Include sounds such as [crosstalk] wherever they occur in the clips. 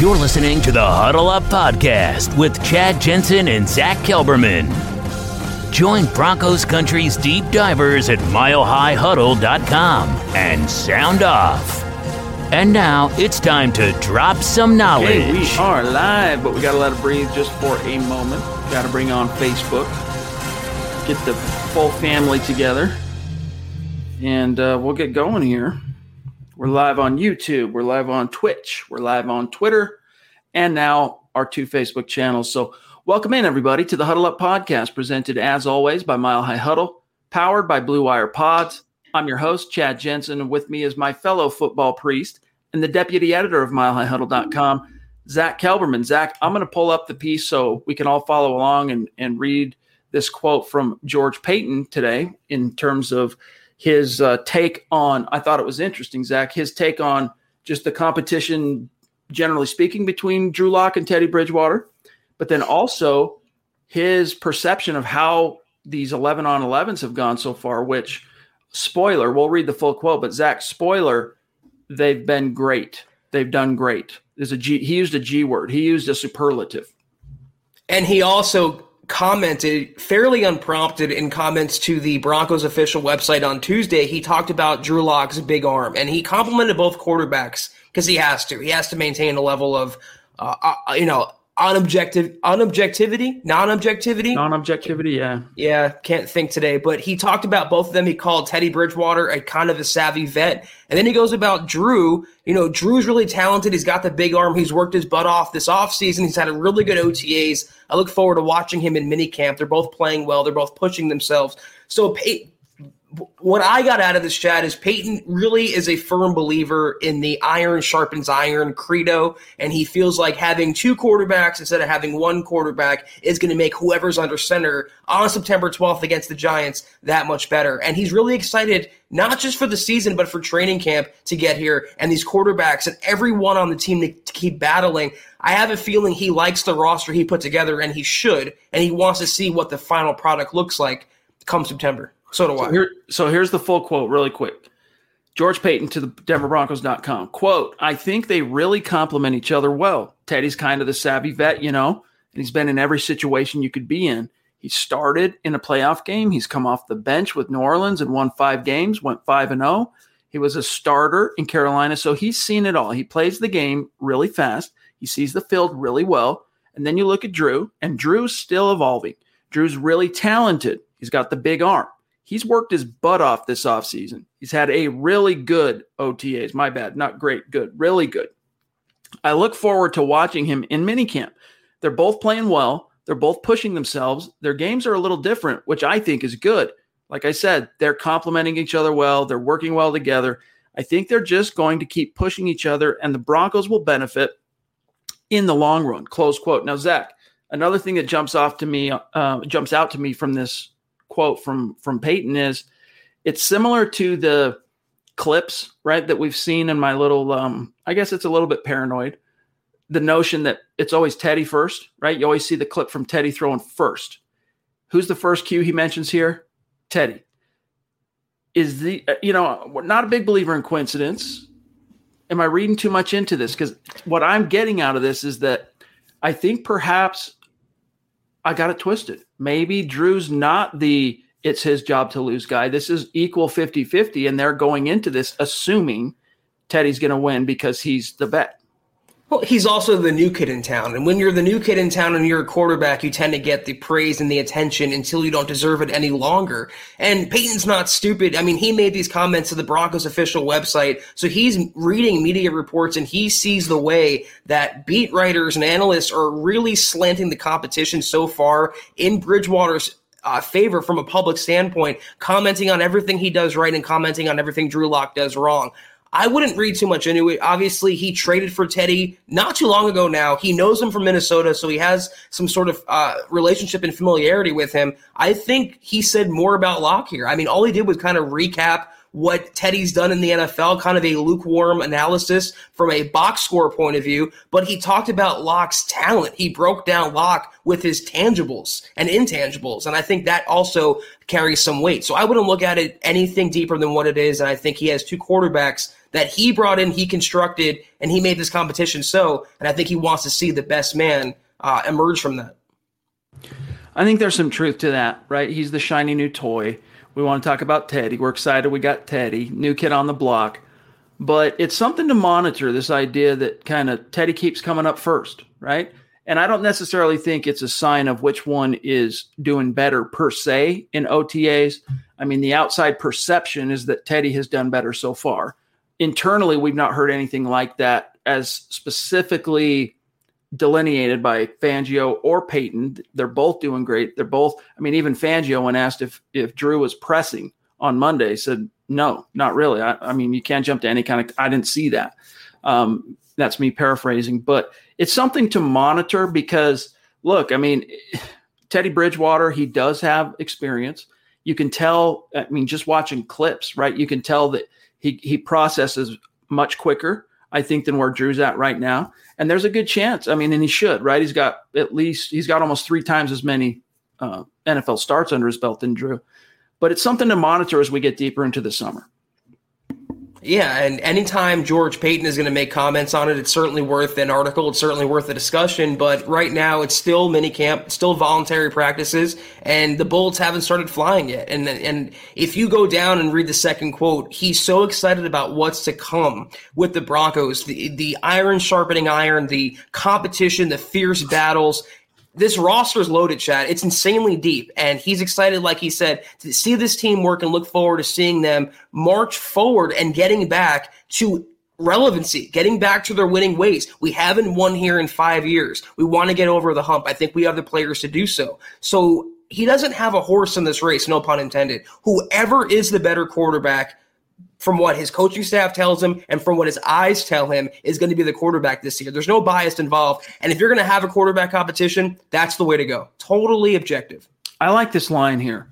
You're listening to the Huddle Up Podcast with Chad Jensen and Zach Kelberman. Join Broncos Country's deep divers at milehighhuddle.com and sound off. And now it's time to drop some knowledge. Hey, we are live, but we got to let it breathe just for a moment. Got to bring on Facebook, get the full family together, and uh, we'll get going here. We're live on YouTube. We're live on Twitch. We're live on Twitter and now our two Facebook channels. So, welcome in everybody to the Huddle Up podcast, presented as always by Mile High Huddle, powered by Blue Wire Pods. I'm your host, Chad Jensen, and with me is my fellow football priest and the deputy editor of MileHighHuddle.com, Zach Kelberman. Zach, I'm going to pull up the piece so we can all follow along and, and read this quote from George Paton today in terms of his uh, take on, I thought it was interesting, Zach, his take on just the competition, generally speaking, between Drew Lock and Teddy Bridgewater, but then also his perception of how these 11 on 11s have gone so far, which, spoiler, we'll read the full quote, but Zach, spoiler, they've been great. They've done great. A G, he used a G word, he used a superlative. And he also commented fairly unprompted in comments to the Broncos official website on Tuesday. He talked about Drew Lock's big arm and he complimented both quarterbacks because he has to. He has to maintain a level of, uh, uh, you know, unobjective, unobjectivity, non-objectivity, non-objectivity. Yeah, yeah. Can't think today, but he talked about both of them. He called Teddy Bridgewater a kind of a savvy vet, and then he goes about Drew. You know, Drew's really talented. He's got the big arm. He's worked his butt off this offseason. He's had a really good OTAs. I look forward to watching him in minicamp. They're both playing well. They're both pushing themselves. So what I got out of this chat is Paton really is a firm believer in the iron sharpens iron credo, and he feels like having two quarterbacks instead of having one quarterback is going to make whoever's under center on September 12th against the Giants that much better. And he's really excited, not just for the season, but for training camp to get here and these quarterbacks and everyone on the team to, to keep battling. I have a feeling he likes the roster he put together, and he should, and he wants to see what the final product looks like come September. So do I. So, here, so here's the full quote, really quick. George Paton to the DenverBroncos.com. Quote, I think they really complement each other well. Teddy's kind of the savvy vet, you know, and he's been in every situation you could be in. He started in a playoff game. He's come off the bench with New Orleans and won five games, went 5 and 0. He was a starter in Carolina, so he's seen it all. He plays the game really fast. He sees the field really well. And then you look at Drew, and Drew's still evolving. Drew's really talented. He's got the big arm. He's worked his butt off this offseason. He's had a really good OTAs. My bad, not great, good, really good. I look forward to watching him in minicamp. They're both playing well. They're both pushing themselves. Their games are a little different, which I think is good. Like I said, they're complementing each other well. They're working well together. I think they're just going to keep pushing each other, and the Broncos will benefit in the long run. Close quote. Now, Zach, another thing that jumps off to me, uh, jumps out to me from this quote from from Paton is it's similar to the clips, right, that we've seen in my little um I guess it's a little bit paranoid. The notion that it's always Teddy first, right? You always see the clip from Teddy throwing first. Who's the first cue he mentions here? Teddy. Is the uh, you know, not a big believer in coincidence. Am I reading too much into this? Because what I'm getting out of this is that I think perhaps I got it twisted. Maybe Drew's not the it's his job to lose guy. This is equal 50 50, and they're going into this assuming Teddy's going to win because he's the bet. Well, he's also the new kid in town. And when you're the new kid in town and you're a quarterback, you tend to get the praise and the attention until you don't deserve it any longer. And Paton's not stupid. I mean, he made these comments to the Broncos official website. So he's reading media reports and he sees the way that beat writers and analysts are really slanting the competition so far in Bridgewater's uh, favor from a public standpoint, commenting on everything he does right and commenting on everything Drew Lock does wrong. I wouldn't read too much into it. Obviously, he traded for Teddy not too long ago now. He knows him from Minnesota, so he has some sort of uh, relationship and familiarity with him. I think he said more about Lock here. I mean, all he did was kind of recap what Teddy's done in the NFL, kind of a lukewarm analysis from a box score point of view, but he talked about Lock's talent. He broke down Lock with his tangibles and intangibles. And I think that also carries some weight. So I wouldn't look at it anything deeper than what it is. And I think he has two quarterbacks that he brought in, he constructed, and he made this competition so. And I think he wants to see the best man uh, emerge from that. I think there's some truth to that, right? He's the shiny new toy. We want to talk about Teddy. We're excited we got Teddy, new kid on the block. But it's something to monitor this idea that kind of Teddy keeps coming up first, right? And I don't necessarily think it's a sign of which one is doing better per se in OTAs. I mean, the outside perception is that Teddy has done better so far internally, we've not heard anything like that as specifically delineated by Fangio or Paton. They're both doing great. They're both, I mean, even Fangio, when asked if, if Drew was pressing on Monday, said, no, not really. I, I mean, you can't jump to any kind of, I didn't see that. Um, that's me paraphrasing, but it's something to monitor because, look, I mean, [sighs] Teddy Bridgewater, he does have experience. You can tell, I mean, just watching clips, right? You can tell that he he processes much quicker, I think, than where Drew's at right now. And there's a good chance. I mean, and he should, right? He's got at least he's got almost three times as many uh, NFL starts under his belt than Drew. But it's something to monitor as we get deeper into the summer. Yeah, and anytime George Paton is going to make comments on it, it's certainly worth an article. It's certainly worth a discussion. But right now, it's still minicamp, still voluntary practices, and the bullets haven't started flying yet. And and if you go down and read the second quote, he's so excited about what's to come with the Broncos, the the iron sharpening iron, the competition, the fierce battles this roster is loaded, Chad. It's insanely deep. And he's excited, like he said, to see this team work and look forward to seeing them march forward and getting back to relevancy, getting back to their winning ways. We haven't won here in five years. We want to get over the hump. I think we have the players to do so. So he doesn't have a horse in this race, no pun intended. Whoever is the better quarterback from what his coaching staff tells him and from what his eyes tell him is going to be the quarterback this year. There's no bias involved. And if you're going to have a quarterback competition, that's the way to go. Totally objective. I like this line here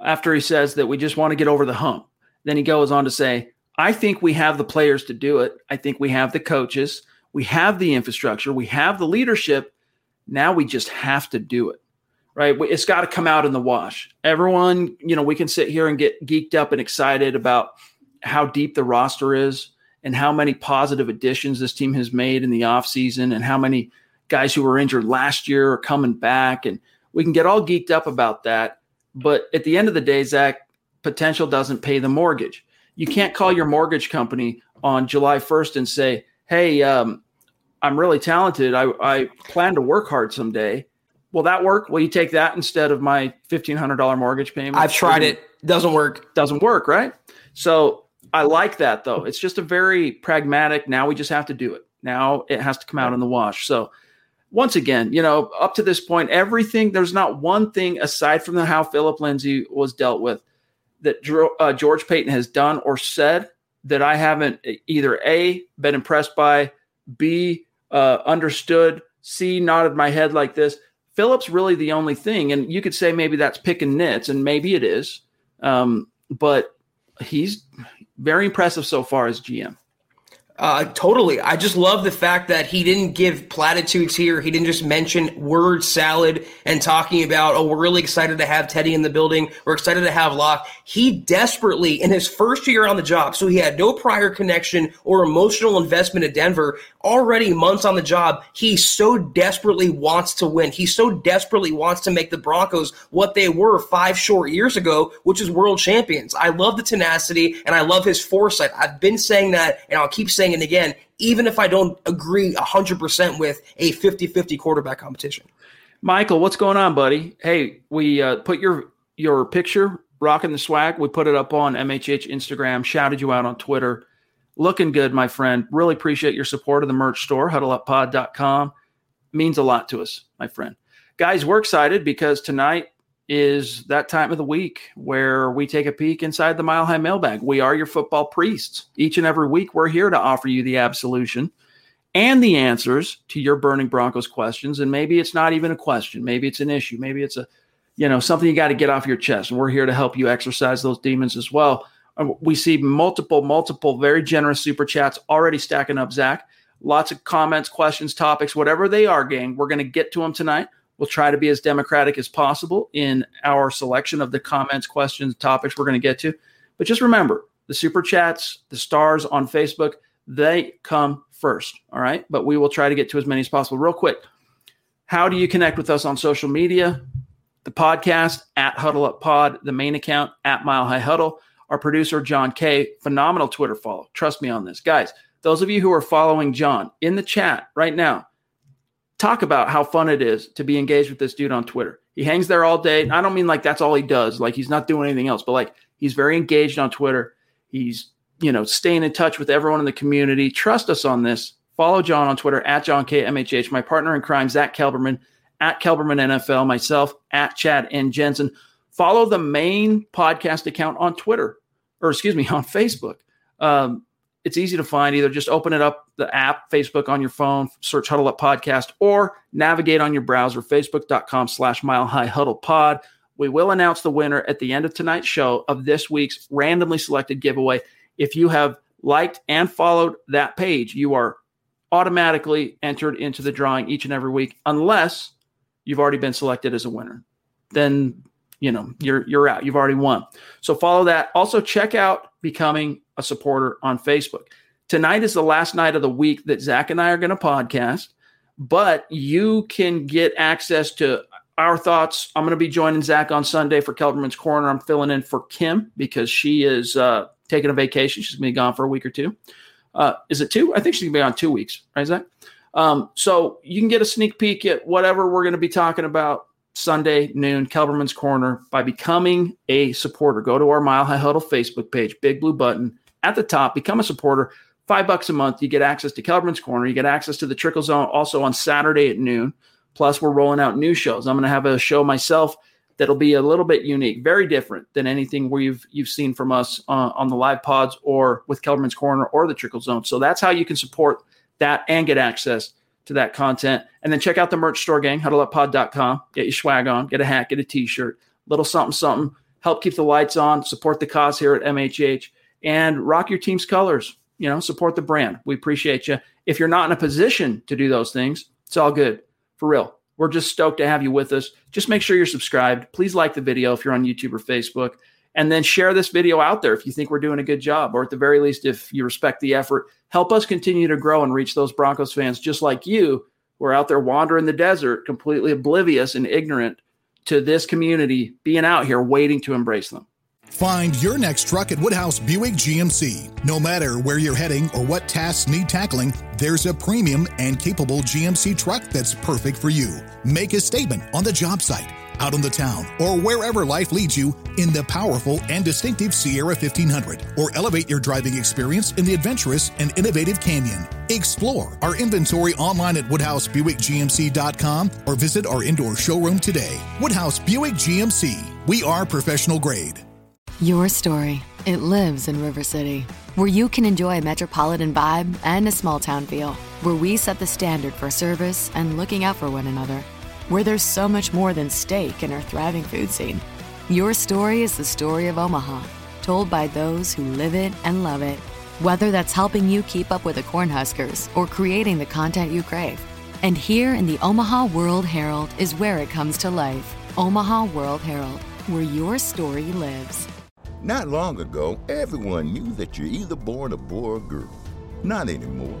after he says that we just want to get over the hump. Then he goes on to say, I think we have the players to do it. I think we have the coaches. We have the infrastructure. We have the leadership. Now we just have to do it right? It's got to come out in the wash. Everyone, you know, we can sit here and get geeked up and excited about how deep the roster is and how many positive additions this team has made in the offseason and how many guys who were injured last year are coming back. And we can get all geeked up about that. But at the end of the day, Zach, potential doesn't pay the mortgage. You can't call your mortgage company on July 1st and say, hey, um, I'm really talented. I, I plan to work hard someday. Will that work? Will you take that instead of my $1,500 mortgage payment? I've tried it. Doesn't work. Doesn't work, right? So I like that though. It's just a very pragmatic. Now we just have to do it. Now it has to come out in the wash. So once again, you know, up to this point, everything there's not one thing aside from the how Phillip Lindsay was dealt with that uh, George Paton has done or said that I haven't either a been impressed by, b uh, understood, c nodded my head like this. Phillip's really the only thing, and you could say maybe that's picking nits, and maybe it is, um, but he's very impressive so far as GM. Uh, totally. I just love the fact that he didn't give platitudes here. He didn't just mention word salad and talking about, oh, we're really excited to have Teddy in the building. We're excited to have Lock. He desperately, in his first year on the job, so he had no prior connection or emotional investment at Denver, already months on the job, he so desperately wants to win. He so desperately wants to make the Broncos what they were five short years ago, which is world champions. I love the tenacity and I love his foresight. I've been saying that and I'll keep saying and again, even if I don't agree 100% with a 50 50 quarterback competition. Michael, what's going on, buddy? Hey, we uh, put your your picture rocking the swag. We put it up on MHH Instagram, shouted you out on Twitter. Looking good, my friend. Really appreciate your support of the merch store, huddleuppod.com. Means a lot to us, my friend. Guys, we're excited because tonight is that time of the week where we take a peek inside the Mile High Mailbag. We are your football priests. Each and every week, we're here to offer you the absolution and the answers to your burning Broncos questions. And maybe it's not even a question. Maybe it's an issue. Maybe it's a, you know, something you got to get off your chest. And we're here to help you exercise those demons as well. We see multiple, multiple very generous super chats already stacking up, Zach. Lots of comments, questions, topics, whatever they are, gang. We're going to get to them tonight. We'll try to be as democratic as possible in our selection of the comments, questions, topics we're going to get to. But just remember the super chats, the stars on Facebook, they come first. All right. But we will try to get to as many as possible. Real quick, how do you connect with us on social media? The podcast at Huddle Up Pod, the main account at Mile High Huddle. Our producer, John K, phenomenal Twitter follow. Trust me on this. Guys, those of you who are following John in the chat right now, talk about how fun it is to be engaged with this dude on Twitter. He hangs there all day. I don't mean like that's all he does, like he's not doing anything else, but like he's very engaged on Twitter. He's, you know, staying in touch with everyone in the community. Trust us on this. Follow John on Twitter at John K M H H. My partner in crime, Zach Kelberman at Kelberman NFL. Myself at Chad and Jensen. Follow the main podcast account on Twitter, or excuse me, [laughs] on Facebook. Um, it's easy to find. Either just open it up, the app, Facebook on your phone, search Huddle Up Podcast, or navigate on your browser, facebook.com slash mile high huddle pod. We will announce the winner at the end of tonight's show of this week's randomly selected giveaway. If you have liked and followed that page, you are automatically entered into the drawing each and every week, unless you've already been selected as a winner. Then you know you're you're out. You've already won. So follow that. Also check out becoming a supporter on Facebook. Tonight is the last night of the week that Zach and I are going to podcast, but you can get access to our thoughts. I'm going to be joining Zach on Sunday for Kelberman's Corner. I'm filling in for Kim because she is uh, taking a vacation. She's going to be gone for a week or two. Uh, is it two? I think she's going to be on two weeks, right, Zach? Um, so you can get a sneak peek at whatever we're going to be talking about Sunday noon, Kelberman's Corner by becoming a supporter. Go to our Mile High Huddle Facebook page, big blue button at the top, become a supporter. Five bucks a month, you get access to Kelberman's Corner. You get access to the Trickle Zone also on Saturday at noon. Plus, we're rolling out new shows. I'm going to have a show myself that'll be a little bit unique, very different than anything we've you've seen from us uh, on the live pods or with Kelberman's Corner or the Trickle Zone. So that's how you can support that and get access to that content. And then check out the merch store, gang, huddleuppod.com. Get your swag on, get a hat, get a t-shirt, little something, something. Help keep the lights on, support the cause here at MHH and rock your team's colors. You know, support the brand. We appreciate you. If you're not in a position to do those things, it's all good. For real. We're just stoked to have you with us. Just make sure you're subscribed. Please like the video if you're on YouTube or Facebook. And then share this video out there if you think we're doing a good job, or at the very least, if you respect the effort. Help us continue to grow and reach those Broncos fans just like you who are out there wandering the desert, completely oblivious and ignorant to this community being out here waiting to embrace them. Find your next truck at Woodhouse Buick GMC. No matter where you're heading or what tasks need tackling, there's a premium and capable GMC truck that's perfect for you. Make a statement on the job site, out on the town, or wherever life leads you in the powerful and distinctive Sierra 1500, or elevate your driving experience in the adventurous and innovative Canyon. Explore our inventory online at WoodhouseBuickGMC.com or visit our indoor showroom today. Woodhouse Buick GMC. We are professional grade. Your story. It lives in River City, where you can enjoy a metropolitan vibe and a small town feel, where we set the standard for service and looking out for one another, where there's so much more than steak in our thriving food scene. Your story is the story of Omaha, told by those who live it and love it. Whether that's helping you keep up with the Cornhuskers or creating the content you crave. And here in the Omaha World Herald is where it comes to life. Omaha World Herald, where your story lives. Not long ago, everyone knew that you're either born a boy or a girl. Not anymore.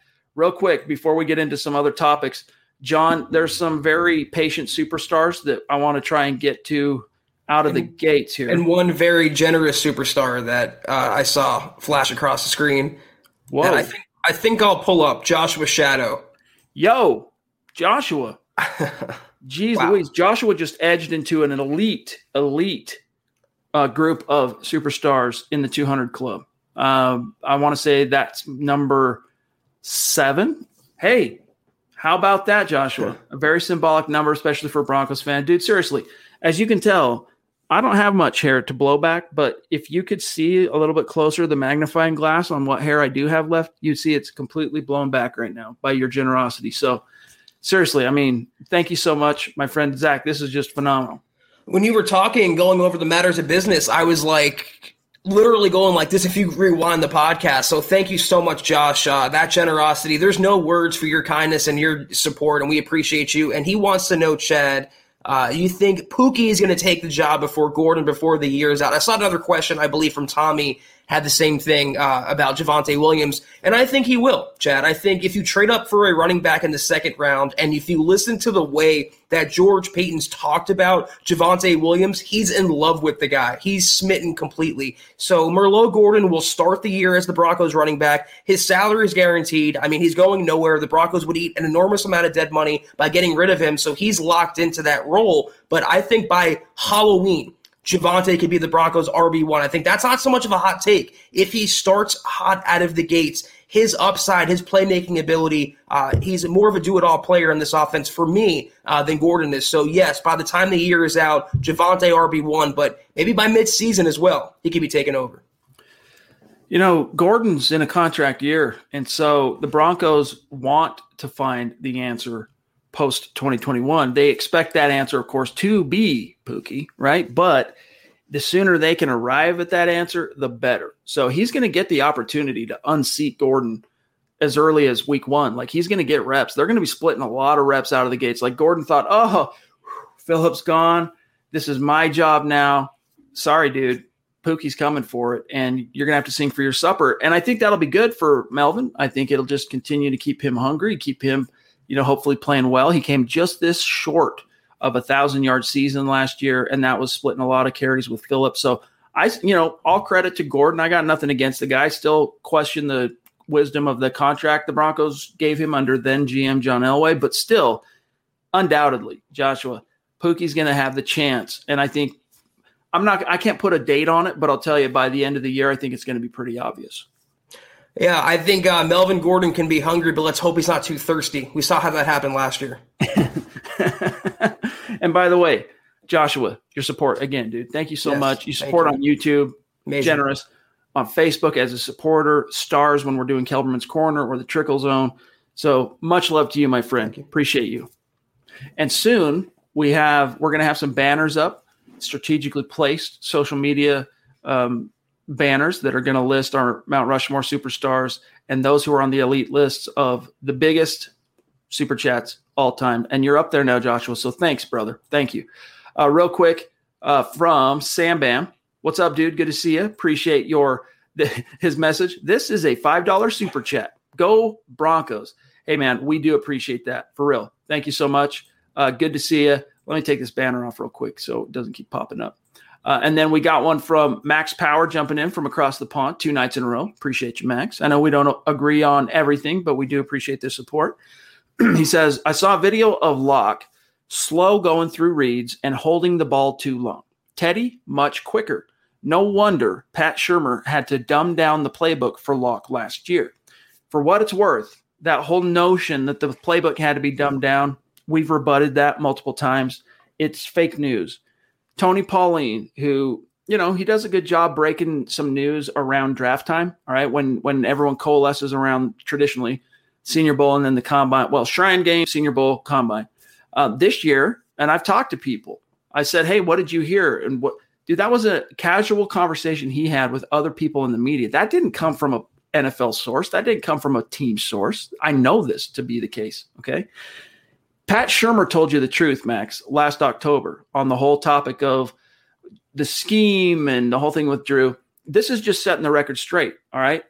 real quick before we get into some other topics. John, there's some very patient superstars that I want to try and get to out of and, the gates here. And one very generous superstar that uh, I saw flash across the screen. Whoa. And I think, I think I'll pull up Joshua Shadow. Yo, Joshua. [laughs] Jeez wow. Louise. Joshua just edged into an elite, elite uh, group of superstars in the 200 club. Um, I want to say that's number seven. Hey, how about that, Joshua? A very symbolic number, especially for a Broncos fan. Dude, seriously, as you can tell, I don't have much hair to blow back, but if you could see a little bit closer the magnifying glass on what hair I do have left, you'd see it's completely blown back right now by your generosity. So, seriously, I mean, thank you so much, my friend Zach. This is just phenomenal. When you were talking, going over the matters of business, I was like, literally going like this if you rewind the podcast. So thank you so much, Josh. Uh, that generosity. There's no words for your kindness and your support, and we appreciate you. And he wants to know, Chad uh, you think Pookie is going to take the job before Gordon before the year is out? I saw another question, I believe, from Tommy had the same thing uh, about Javonte Williams, and I think he will, Chad. I think if you trade up for a running back in the second round, and if you listen to the way that George Paton's talked about Javonte Williams, he's in love with the guy. He's smitten completely. So Melvin Gordon will start the year as the Broncos running back. His salary is guaranteed. I mean, he's going nowhere. The Broncos would eat an enormous amount of dead money by getting rid of him, so he's locked into that role. But I think by Halloween, Javonte could be the Broncos RB1. I think that's not so much of a hot take. If he starts hot out of the gates, his upside, his playmaking ability, uh, he's more of a do it all player in this offense for me uh, than Gordon is. So, yes, by the time the year is out, Javonte RB1, but maybe by midseason as well, he could be taken over. You know, Gordon's in a contract year. And so the Broncos want to find the answer post 2021. They expect that answer, of course, to be Pookie, right? But the sooner they can arrive at that answer, the better. So he's going to get the opportunity to unseat Gordon as early as week one. Like he's going to get reps. They're going to be splitting a lot of reps out of the gates. Like Gordon thought, oh, Phillips gone. This is my job now. Sorry, dude. Pookie's coming for it, and you're gonna have to sing for your supper. And I think that'll be good for Melvin. I think it'll just continue to keep him hungry, keep him you know, hopefully playing well. He came just this short of a thousand yard season last year, and that was splitting a lot of carries with Phillips. So I, you know, all credit to Gordon. I got nothing against the guy. Still question the wisdom of the contract the Broncos gave him under then GM John Elway, but still, undoubtedly, Joshua Pookie's going to have the chance, and I think I'm not. I can't put a date on it, but I'll tell you by the end of the year, I think it's going to be pretty obvious. Yeah, I think uh, Melvin Gordon can be hungry, but let's hope he's not too thirsty. We saw how that happened last year. [laughs] and by the way, Joshua, your support again, dude. Thank you so yes, much. You support you. on YouTube, Amazing. generous on Facebook as a supporter, stars when we're doing Kelberman's Corner or the Trickle Zone. So much love to you, my friend. You. Appreciate you. And soon we have we're going to have some banners up, strategically placed social media um, banners that are going to list our Mount Rushmore superstars and those who are on the elite lists of the biggest super chats all time. And you're up there now, Joshua. So thanks, brother. Thank you. Uh, real quick uh, from Sam Bam. What's up, dude? Good to see you. Appreciate your his message. This is a five dollar super chat. Go Broncos. Hey, man, we do appreciate that for real. Thank you so much. Uh, good to see you. Let me take this banner off real quick so it doesn't keep popping up. Uh, and then we got one from Max Power jumping in from across the pond two nights in a row. Appreciate you, Max. I know we don't agree on everything, but we do appreciate the support. [clears throat] he says, I saw a video of Lock slow going through reads and holding the ball too long. Teddy, much quicker. No wonder Pat Shurmur had to dumb down the playbook for Lock last year. For what it's worth, that whole notion that the playbook had to be dumbed down, we've rebutted that multiple times. It's fake news. Tony Pauline, who you know he does a good job breaking some news around draft time. All right, when when everyone coalesces around traditionally Senior Bowl and then the combine. Well, Shrine Game, Senior Bowl, combine. Uh, this year, and I've talked to people. I said, "Hey, what did you hear?" And what, dude, that was a casual conversation he had with other people in the media. That didn't come from a NFL source. That didn't come from a team source. I know this to be the case. Okay. Pat Shurmur told you the truth, Max, last October on the whole topic of the scheme and the whole thing with Drew. This is just setting the record straight. All right.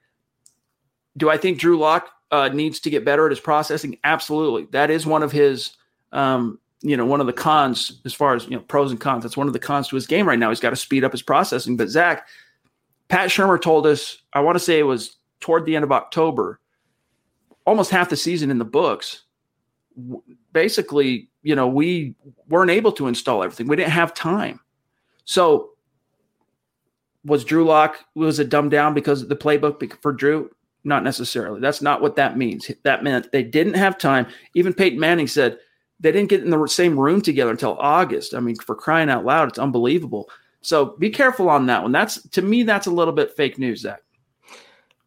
Do I think Drew Lock uh, needs to get better at his processing? Absolutely. That is one of his, um, you know, one of the cons as far as, you know, pros and cons. That's one of the cons to his game right now. He's got to speed up his processing. But Zach, Pat Shurmur told us, I want to say it was toward the end of October, almost half the season in the books basically, you know, we weren't able to install everything. We didn't have time. So was Drew Lock was it dumbed down because of the playbook for Drew? Not necessarily. That's not what that means. That meant they didn't have time. Even Peyton Manning said they didn't get in the same room together until August. I mean, for crying out loud, it's unbelievable. So be careful on that one. That's to me, that's a little bit fake news, Zach.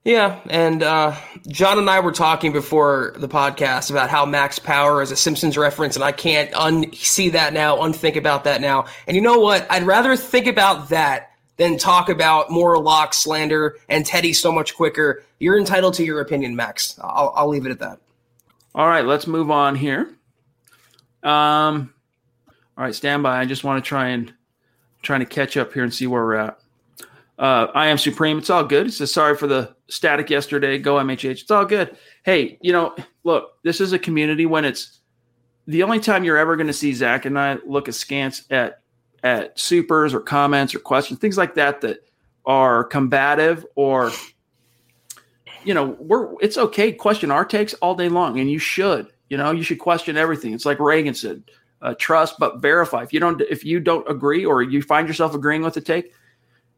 Yeah, and uh, John and I were talking before the podcast about how Max Power is a Simpsons reference, and I can't unsee that now, unthink about that now. And you know what? I'd rather think about that than talk about more lock slander and Teddy so much quicker. You're entitled to your opinion, Max. I'll, I'll leave it at that. All right, let's move on here. Um, all right, stand by. I just want to try and trying to catch up here and see where we're at. Uh, I am supreme. It's all good. It's a sorry for the static yesterday. Go MHH. It's all good. Hey, you know, look, this is a community when it's the only time you're ever going to see Zach and I look askance at at supers or comments or questions, things like that that are combative or you know, we're it's okay question our takes all day long, and you should. You know, you should question everything. It's like Reagan said, uh, trust but verify. If you don't if you don't agree or you find yourself agreeing with the take,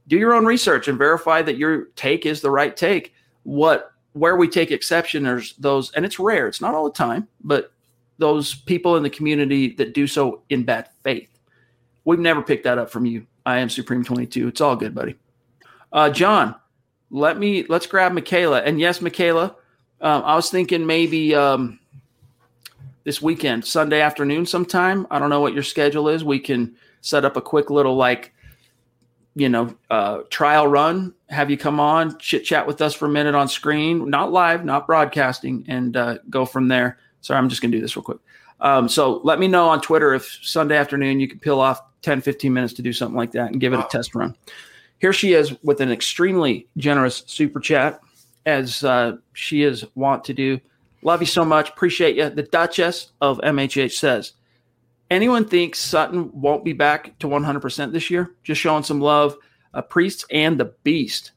do your own research and verify that your take is the right take. What where we take exception there's those and it's rare, it's not all the time, but those people in the community that do so in bad faith. We've never picked that up from you. I am Supreme 22. It's all good, buddy. Uh, John, let me let's grab Michaela. And yes, Michaela, um, I was thinking maybe um, this weekend, Sunday afternoon sometime. I don't know what your schedule is. We can set up a quick little like you know, uh, trial run, have you come on, chit chat with us for a minute on screen, not live, not broadcasting, and uh, go from there. Sorry, I'm just going to do this real quick. Um, so let me know on Twitter if Sunday afternoon you can peel off 10, 15 minutes to do something like that and give it a test run. Here she is with an extremely generous super chat, as uh, she is wont to do. Love you so much. Appreciate you. The Duchess of MHH says, anyone thinks Sutton won't be back to 100% this year? Just showing some love. Uh, Priest and the Beast.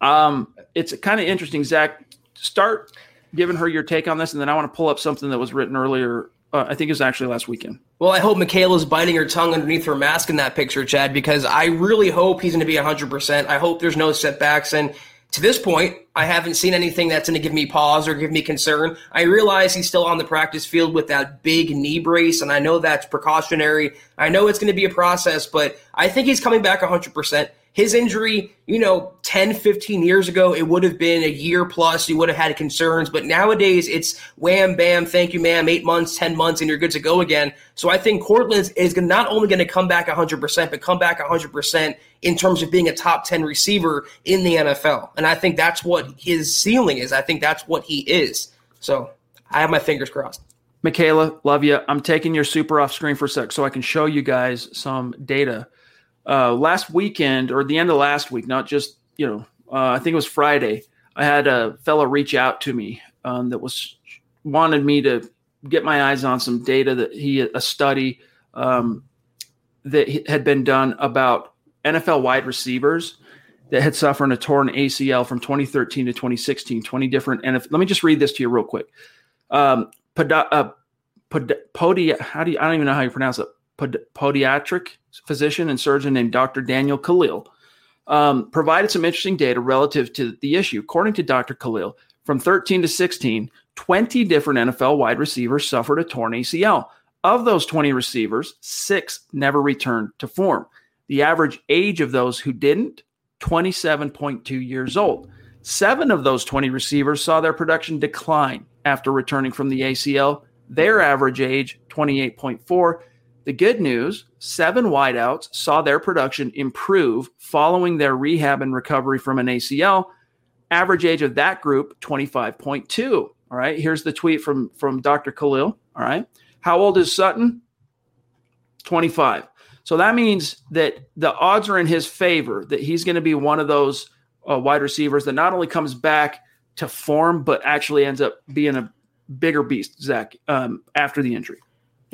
Um, it's kind of interesting, Zach. Start giving her your take on this, and then I want to pull up something that was written earlier. Uh, I think it was actually last weekend. Well, I hope Michaela's biting her tongue underneath her mask in that picture, Chad, because I really hope he's going to be 100%. I hope there's no setbacks. And to this point, I haven't seen anything that's going to give me pause or give me concern. I realize he's still on the practice field with that big knee brace, and I know that's precautionary. I know it's going to be a process, but I think he's coming back 100%. His injury, you know, 10, 15 years ago, it would have been a year plus. You would have had concerns. But nowadays, it's wham, bam, thank you, ma'am, eight months, 10 months, and you're good to go again. So I think Courtland is not only going to come back 100%, but come back 100% in terms of being a top 10 receiver in the NFL. And I think that's what his ceiling is. I think that's what he is. So I have my fingers crossed. Michaela, love you. I'm taking your super off screen for a sec so I can show you guys some data uh, last weekend or the end of last week, not just you know, uh, I think it was Friday. I had a fellow reach out to me um, that was wanted me to get my eyes on some data that he a study um, that had been done about NFL wide receivers that had suffered a torn ACL from 2013 to 2016. 20 different NFL. Let me just read this to you real quick. Um, poda, uh, pod, how do you, I don't even know how you pronounce it. Pod, podiatric physician and surgeon named Dr. Daniel Khalil um, provided some interesting data relative to the issue. According to Dr. Khalil, from 13 to 16, 20 different NFL wide receivers suffered a torn ACL. Of those 20 receivers, six never returned to form. The average age of those who didn't, 27.2 years old. Seven of those 20 receivers saw their production decline after returning from the ACL. Their average age, 28.4. The good news seven wideouts saw their production improve following their rehab and recovery from an ACL. Average age of that group, 25.2. All right. Here's the tweet from, from Dr. Khalil. All right. How old is Sutton? 25. So that means that the odds are in his favor that he's going to be one of those uh, wide receivers that not only comes back to form, but actually ends up being a bigger beast, Zach, um, after the injury.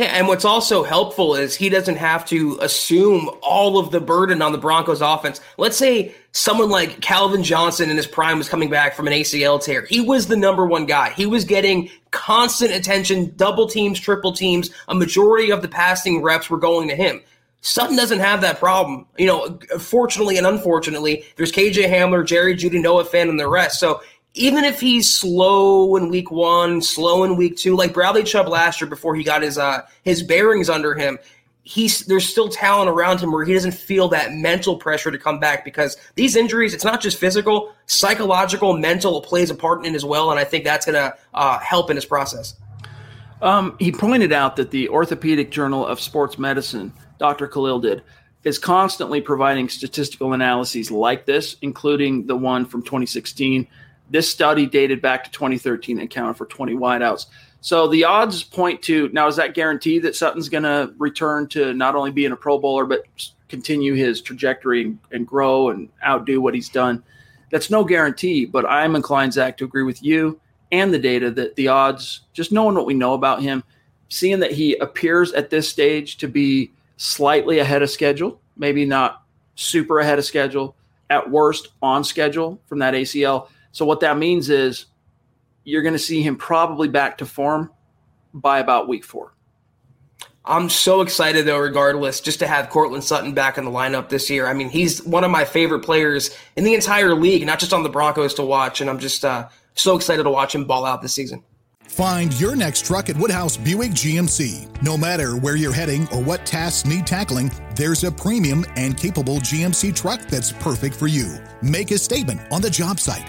Yeah, and what's also helpful is he doesn't have to assume all of the burden on the Broncos offense. Let's say someone like Calvin Johnson in his prime was coming back from an ACL tear. He was the number one guy. He was getting constant attention, double teams, triple teams. A majority of the passing reps were going to him. Sutton doesn't have that problem. You know, fortunately and unfortunately, there's KJ Hamler, Jerry Jeudy, Noah Fant, and the rest. So even if he's slow in week one, slow in week two, like Bradley Chubb last year before he got his uh his bearings under him, he's there's still talent around him where he doesn't feel that mental pressure to come back because these injuries, it's not just physical, psychological, mental plays a part in it as well, and I think that's gonna uh, help in his process. Um, he pointed out that the Orthopedic Journal of Sports Medicine, Dr. Khalil did, is constantly providing statistical analyses like this, including the one from 2016 this study dated back to 2013 and accounted for 20 wideouts. So the odds point to now, is that guaranteed that Sutton's going to return to not only being a Pro Bowler, but continue his trajectory and grow and outdo what he's done? That's no guarantee, but I'm inclined, Zach, to agree with you and the data that the odds, just knowing what we know about him, seeing that he appears at this stage to be slightly ahead of schedule, maybe not super ahead of schedule, at worst on schedule from that ACL so what that means is you're going to see him probably back to form by about week four. I'm so excited though, regardless, just to have Courtland Sutton back in the lineup this year. I mean, he's one of my favorite players in the entire league, not just on the Broncos to watch. And I'm just uh, so excited to watch him ball out this season. Find your next truck at Woodhouse Buick GMC. No matter where you're heading or what tasks need tackling, there's a premium and capable GMC truck that's perfect for you. Make a statement on the job site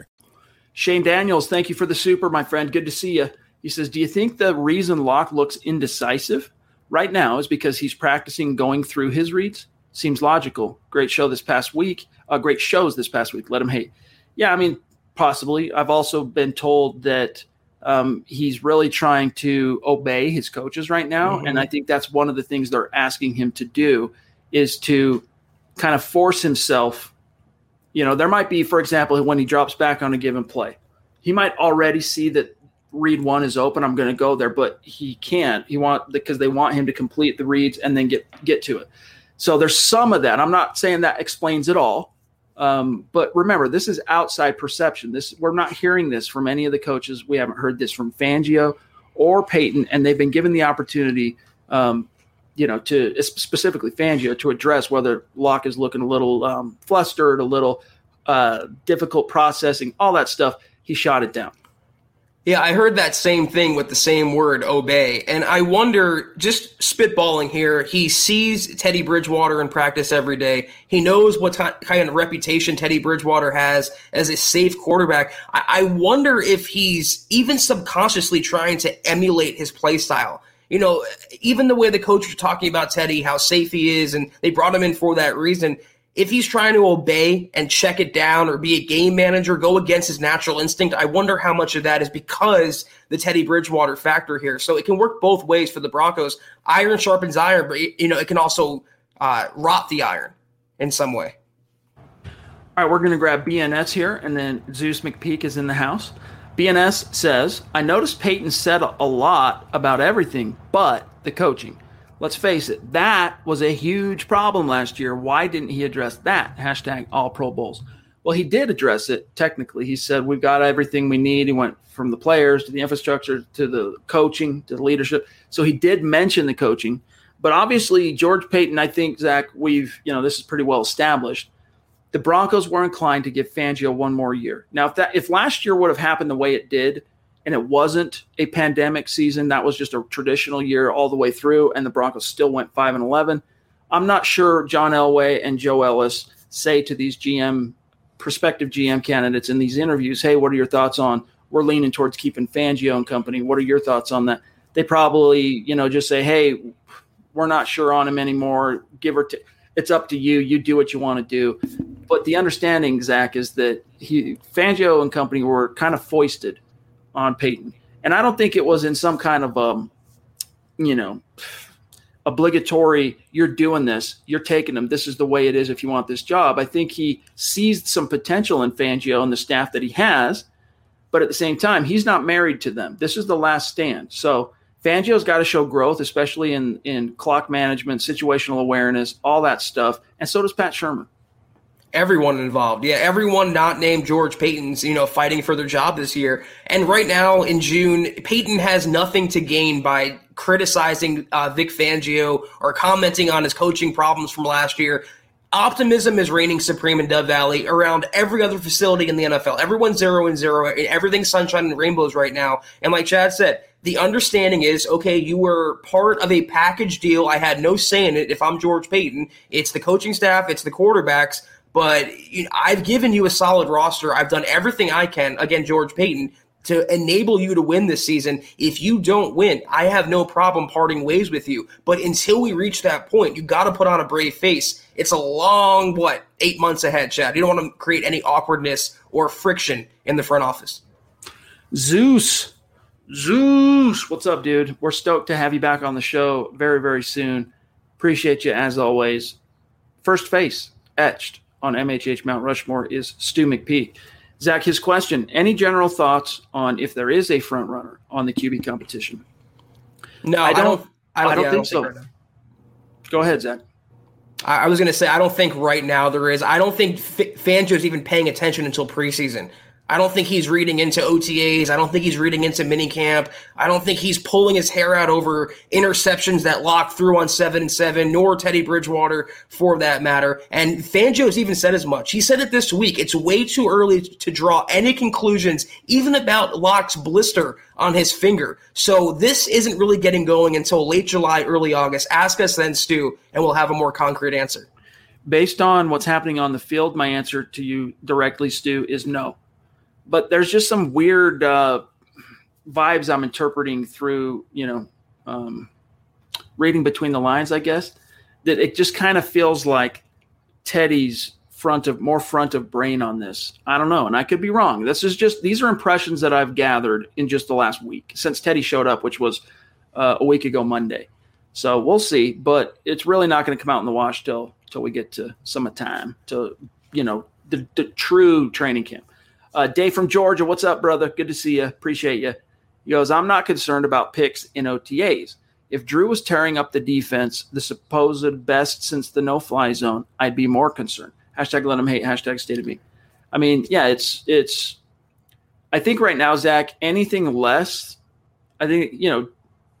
Winner. Shane Daniels, thank you for the super, my friend. Good to see you. He says, Do you think the reason Lock looks indecisive right now is because he's practicing going through his reads? Seems logical. Great show this past week. Uh, great shows this past week. Let him hate. Yeah, I mean, possibly. I've also been told that um, he's really trying to obey his coaches right now. Mm-hmm. And I think that's one of the things they're asking him to do is to kind of force himself. You know, there might be, for example, when he drops back on a given play, he might already see that read one is open. I'm going to go there, but he can't. He want because they want him to complete the reads and then get get to it. So there's some of that. I'm not saying that explains it all, um, but remember, this is outside perception. This we're not hearing this from any of the coaches. We haven't heard this from Fangio or Paton, and they've been given the opportunity, um, you know, to specifically Fangio to address whether Lock is looking a little um, flustered, a little uh, difficult processing, all that stuff. He shot it down. Yeah, I heard that same thing with the same word, obey. And I wonder, just spitballing here, he sees Teddy Bridgewater in practice every day. He knows what t- kind of reputation Teddy Bridgewater has as a safe quarterback. I, I wonder if he's even subconsciously trying to emulate his play style. You know, even the way the coach was talking about Teddy, how safe he is, and they brought him in for that reason if he's trying to obey and check it down or be a game manager, go against his natural instinct, I wonder how much of that is because the Teddy Bridgewater factor here. So it can work both ways for the Broncos. Iron sharpens iron, but you know it can also uh, rot the iron in some way. All right, we're going to grab BNS here, and then Zeus McPeak is in the house. BNS says, I noticed Paton said a lot about everything but the coaching. Let's face it, that was a huge problem last year. Why didn't he address that? Hashtag all Pro Bowls. Well, he did address it technically. He said, We've got everything we need. He went from the players to the infrastructure to the coaching to the leadership. So he did mention the coaching. But obviously, George Paton, I think, Zach, we've, you know, this is pretty well established. The Broncos were inclined to give Fangio one more year. Now, if that if last year would have happened the way it did, and it wasn't a pandemic season. That was just a traditional year all the way through, and the Broncos still went five and eleven. I'm not sure John Elway and Joe Ellis say to these GM prospective GM candidates in these interviews, "Hey, what are your thoughts on? We're leaning towards keeping Fangio and company. What are your thoughts on that?" They probably, you know, just say, "Hey, we're not sure on him anymore. Give or take." It's up to you. You do what you want to do. But the understanding, Zach, is that he Fangio and company were kind of foisted on Paton, And I don't think it was in some kind of um, you know, obligatory, you're doing this, you're taking them, this is the way it is if you want this job. I think he sees some potential in Fangio and the staff that he has, but at the same time, he's not married to them. This is the last stand. So Fangio's got to show growth, especially in in clock management, situational awareness, all that stuff. And so does Pat Shurmur. Everyone involved. Yeah, everyone not named George Paton's, you know, fighting for their job this year. And right now in June, Paton has nothing to gain by criticizing uh, Vic Fangio or commenting on his coaching problems from last year. Optimism is reigning supreme in Dove Valley around every other facility in the NFL. Everyone's zero and zero. Everything's sunshine and rainbows right now. And like Chad said, the understanding is okay, you were part of a package deal. I had no say in it. If I'm George Paton, it's the coaching staff, it's the quarterbacks but you know, I've given you a solid roster. I've done everything I can. Again, George Paton to enable you to win this season. If you don't win, I have no problem parting ways with you. But until we reach that point, you got to put on a brave face. It's a long, what, eight months ahead, Chad. You don't want to create any awkwardness or friction in the front office. Zeus, Zeus, what's up, dude? We're stoked to have you back on the show very, very soon. Appreciate you as always. First face etched on MHH Mount Rushmore is Stu McPeak. Zach, his question: Any general thoughts on if there is a front runner on the QB competition? No, I don't. I don't, I don't, I don't think, so. Right Go ahead, Zach. I was going to say I don't think right now there is. I don't think F- Fangio's even paying attention until preseason. I don't think he's reading into OTAs. I don't think he's reading into minicamp. I don't think he's pulling his hair out over interceptions that Lock threw on seven and seven, nor Teddy Bridgewater for that matter. And Fangio's even said as much. He said it this week. It's way too early to draw any conclusions, even about Lock's blister on his finger. So this isn't really getting going until late July, early August. Ask us then, Stu, and we'll have a more concrete answer. Based on what's happening on the field, my answer to you directly, Stu, is no. But there's just some weird uh, vibes I'm interpreting through, you know, um, reading between the lines, I guess, that it just kind of feels like Teddy's front of more front of brain on this. I don't know, and I could be wrong. This is just these are impressions that I've gathered in just the last week since Teddy showed up, which was uh, a week ago Monday. So we'll see, but it's really not going to come out in the wash till till we get to summertime to you know the, the true training camp. Uh, Dave from Georgia, what's up, brother? Good to see you. Appreciate you. He goes, I'm not concerned about picks in OTAs. If Drew was tearing up the defense, the supposed best since the no fly zone, I'd be more concerned. Hashtag let him hate. Hashtag state of me. I mean, yeah, it's it's. I think right now, Zach, anything less, I think you know,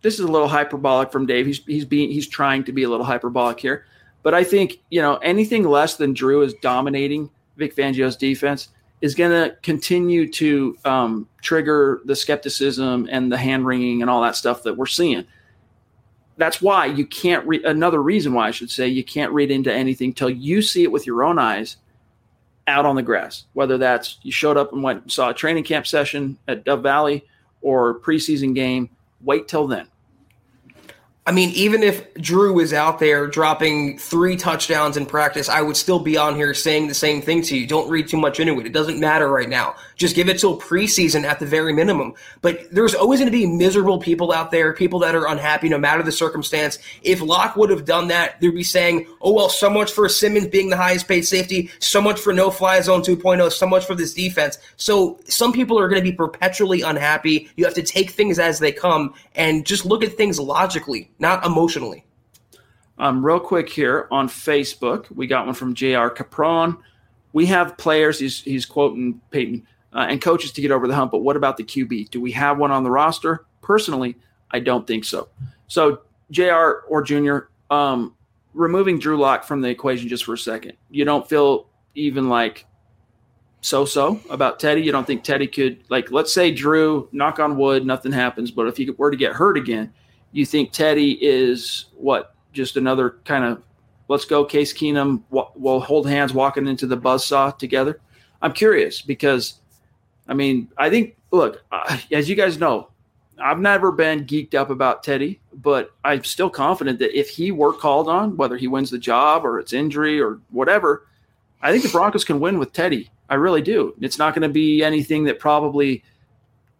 this is a little hyperbolic from Dave. He's he's being he's trying to be a little hyperbolic here, but I think you know anything less than Drew is dominating Vic Fangio's defense is going to continue to um, trigger the skepticism and the hand wringing and all that stuff that we're seeing that's why you can't read another reason why I should say you can't read into anything till you see it with your own eyes out on the grass. Whether that's you showed up and went saw a training camp session at Dove Valley or preseason game, wait till then. I mean, even if Drew is out there dropping three touchdowns in practice, I would still be on here saying the same thing to you. Don't read too much into it. It doesn't matter right now. Just give it till preseason at the very minimum. But there's always going to be miserable people out there, people that are unhappy no matter the circumstance. If Lock would have done that, they'd be saying, oh, well, so much for Simmons being the highest paid safety, so much for no fly zone 2.0, so much for this defense. So some people are going to be perpetually unhappy. You have to take things as they come and just look at things logically not emotionally. Um, real quick here on Facebook, we got one from Jr. Capron. We have players. He's he's quoting Paton uh, and coaches to get over the hump. But what about the QB? Do we have one on the roster? Personally, I don't think so. So Jr. or Junior, um, removing Drew Lock from the equation just for a second. You don't feel even like so-so about Teddy. You don't think Teddy could like let's say Drew, knock on wood, nothing happens, but if he were to get hurt again, you think Teddy is what just another kind of let's go Case Keenum we'll hold hands walking into the buzz saw together I'm curious because I mean I think look uh, as you guys know I've never been geeked up about Teddy but I'm still confident that if he were called on whether he wins the job or it's injury or whatever I think the Broncos can win with Teddy I really do it's not going to be anything that probably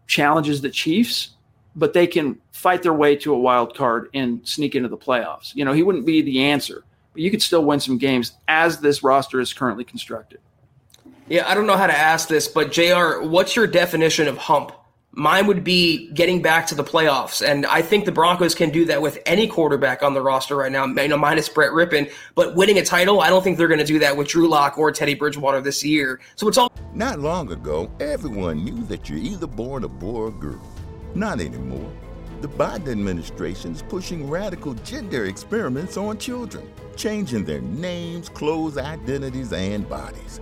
challenges the Chiefs but they can fight their way to a wild card and sneak into the playoffs. You know, he wouldn't be the answer, but you could still win some games as this roster is currently constructed. Yeah, I don't know how to ask this, but JR, what's your definition of hump? Mine would be getting back to the playoffs, and I think the Broncos can do that with any quarterback on the roster right now, you know, minus Brett Rypien. But winning a title, I don't think they're going to do that with Drew Lock or Teddy Bridgewater this year. So it's all. Not long ago, everyone knew that you're either born a boy or girl. Not anymore. The Biden administration is pushing radical gender experiments on children, changing their names, clothes, identities, and bodies.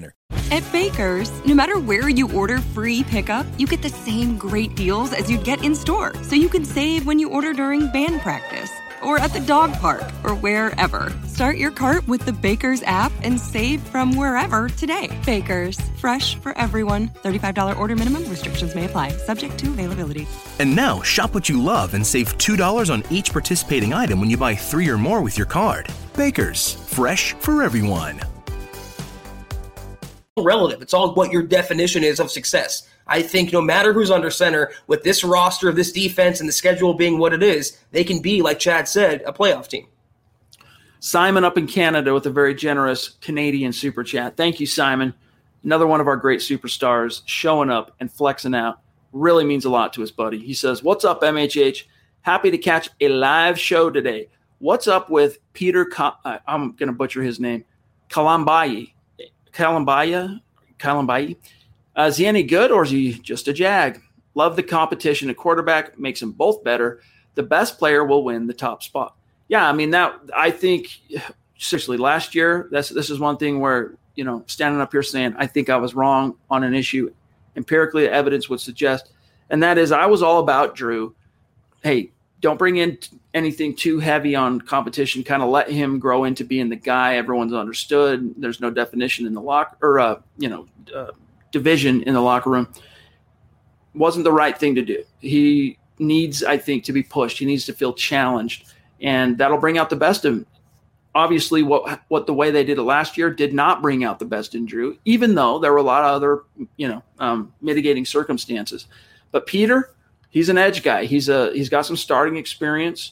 winner. At Baker's, no matter where you order free pickup, you get the same great deals as you'd get in store. So you can save when you order during band practice or at the dog park or wherever. Start your cart with the Baker's app and save from wherever today. Baker's, fresh for everyone. $35 order minimum, restrictions may apply, subject to availability. And now, shop what you love and save $2 on each participating item when you buy three or more with your card. Baker's, fresh for everyone. Relative. It's all what your definition is of success. I think no matter who's under center, with this roster of this defense and the schedule being what it is, they can be, like Chad said, a playoff team. Simon up in Canada with a very generous Canadian super chat. Thank you, Simon. Another one of our great superstars showing up and flexing out. Really means a lot to his buddy. He says, What's up, MHH? Happy to catch a live show today. What's up with Peter? I'm going to butcher his name. Kalambayi. Kalambaya? Kalambayi? Uh, is he any good or is he just a jag? Love the competition A quarterback, makes them both better. The best player will win the top spot. Yeah, I mean that. I think seriously, last year, that's this is one thing where you know standing up here saying I think I was wrong on an issue. Empirically, evidence would suggest, and that is I was all about Drew. Hey, don't bring in anything too heavy on competition. Kind of let him grow into being the guy everyone's understood. There's no definition in the lock or uh, you know. Uh, division in the locker room wasn't the right thing to do. He needs, I think, to be pushed. He needs to feel challenged, and that'll bring out the best of him. Obviously, what what the way they did it last year did not bring out the best in Drew, even though there were a lot of other, you know, um, mitigating circumstances. But Peter, he's an edge guy. He's a he's got some starting experience,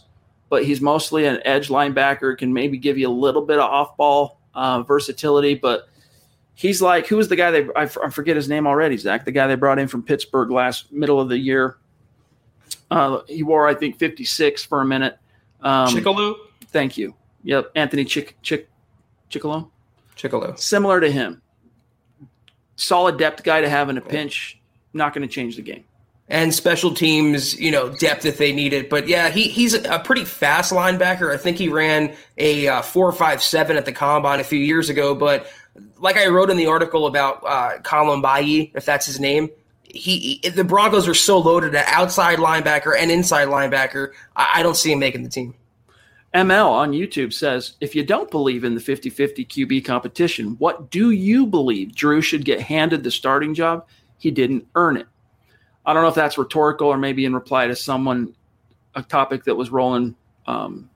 but he's mostly an edge linebacker. Can maybe give you a little bit of off ball uh, versatility, but he's like who was the guy they I, forget his name already zach the guy they brought in from pittsburgh last middle of the year uh, he wore i think 56 for a minute um, Chickillo? thank you yep anthony Chick, Chick, Chickillo? Chickillo. similar to him solid depth guy to have in a pinch not going to change the game and special teams, you know, depth if they need it. But yeah, he he's a pretty fast linebacker. I think he ran a uh, four five seven at the combine a few years ago. But like I wrote in the article about uh, if that's his name, he, he, the Broncos are so loaded at outside linebacker and inside linebacker. I, I don't see him making the team. ML on YouTube says, if you don't believe in the 50 50 QB competition, what do you believe? Drew should get handed the starting job? He didn't earn it. I don't know if that's rhetorical or maybe in reply to someone, a topic that was rolling um,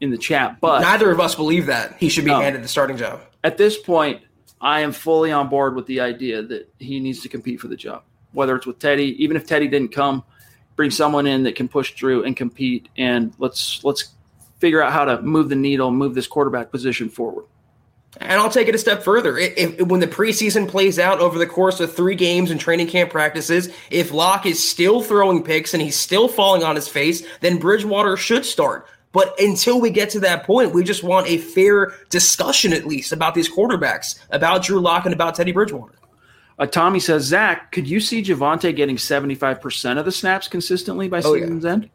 in the chat. But neither of us believe that he should be no. handed the starting job at this point, I am fully on board with the idea that he needs to compete for the job. Whether it's with Teddy, even if Teddy didn't come, bring someone in that can push through and compete, and let's let's figure out how to move the needle, move this quarterback position forward. And I'll take it a step further. If, if, when the preseason plays out over the course of three games and training camp practices, if Lock is still throwing picks and he's still falling on his face, then Bridgewater should start. But until we get to that point, we just want a fair discussion, at least, about these quarterbacks, about Drew Lock and about Teddy Bridgewater. Uh, Tommy says, Zach, could you see Javonte getting 75% of the snaps consistently by oh, season's yeah. end?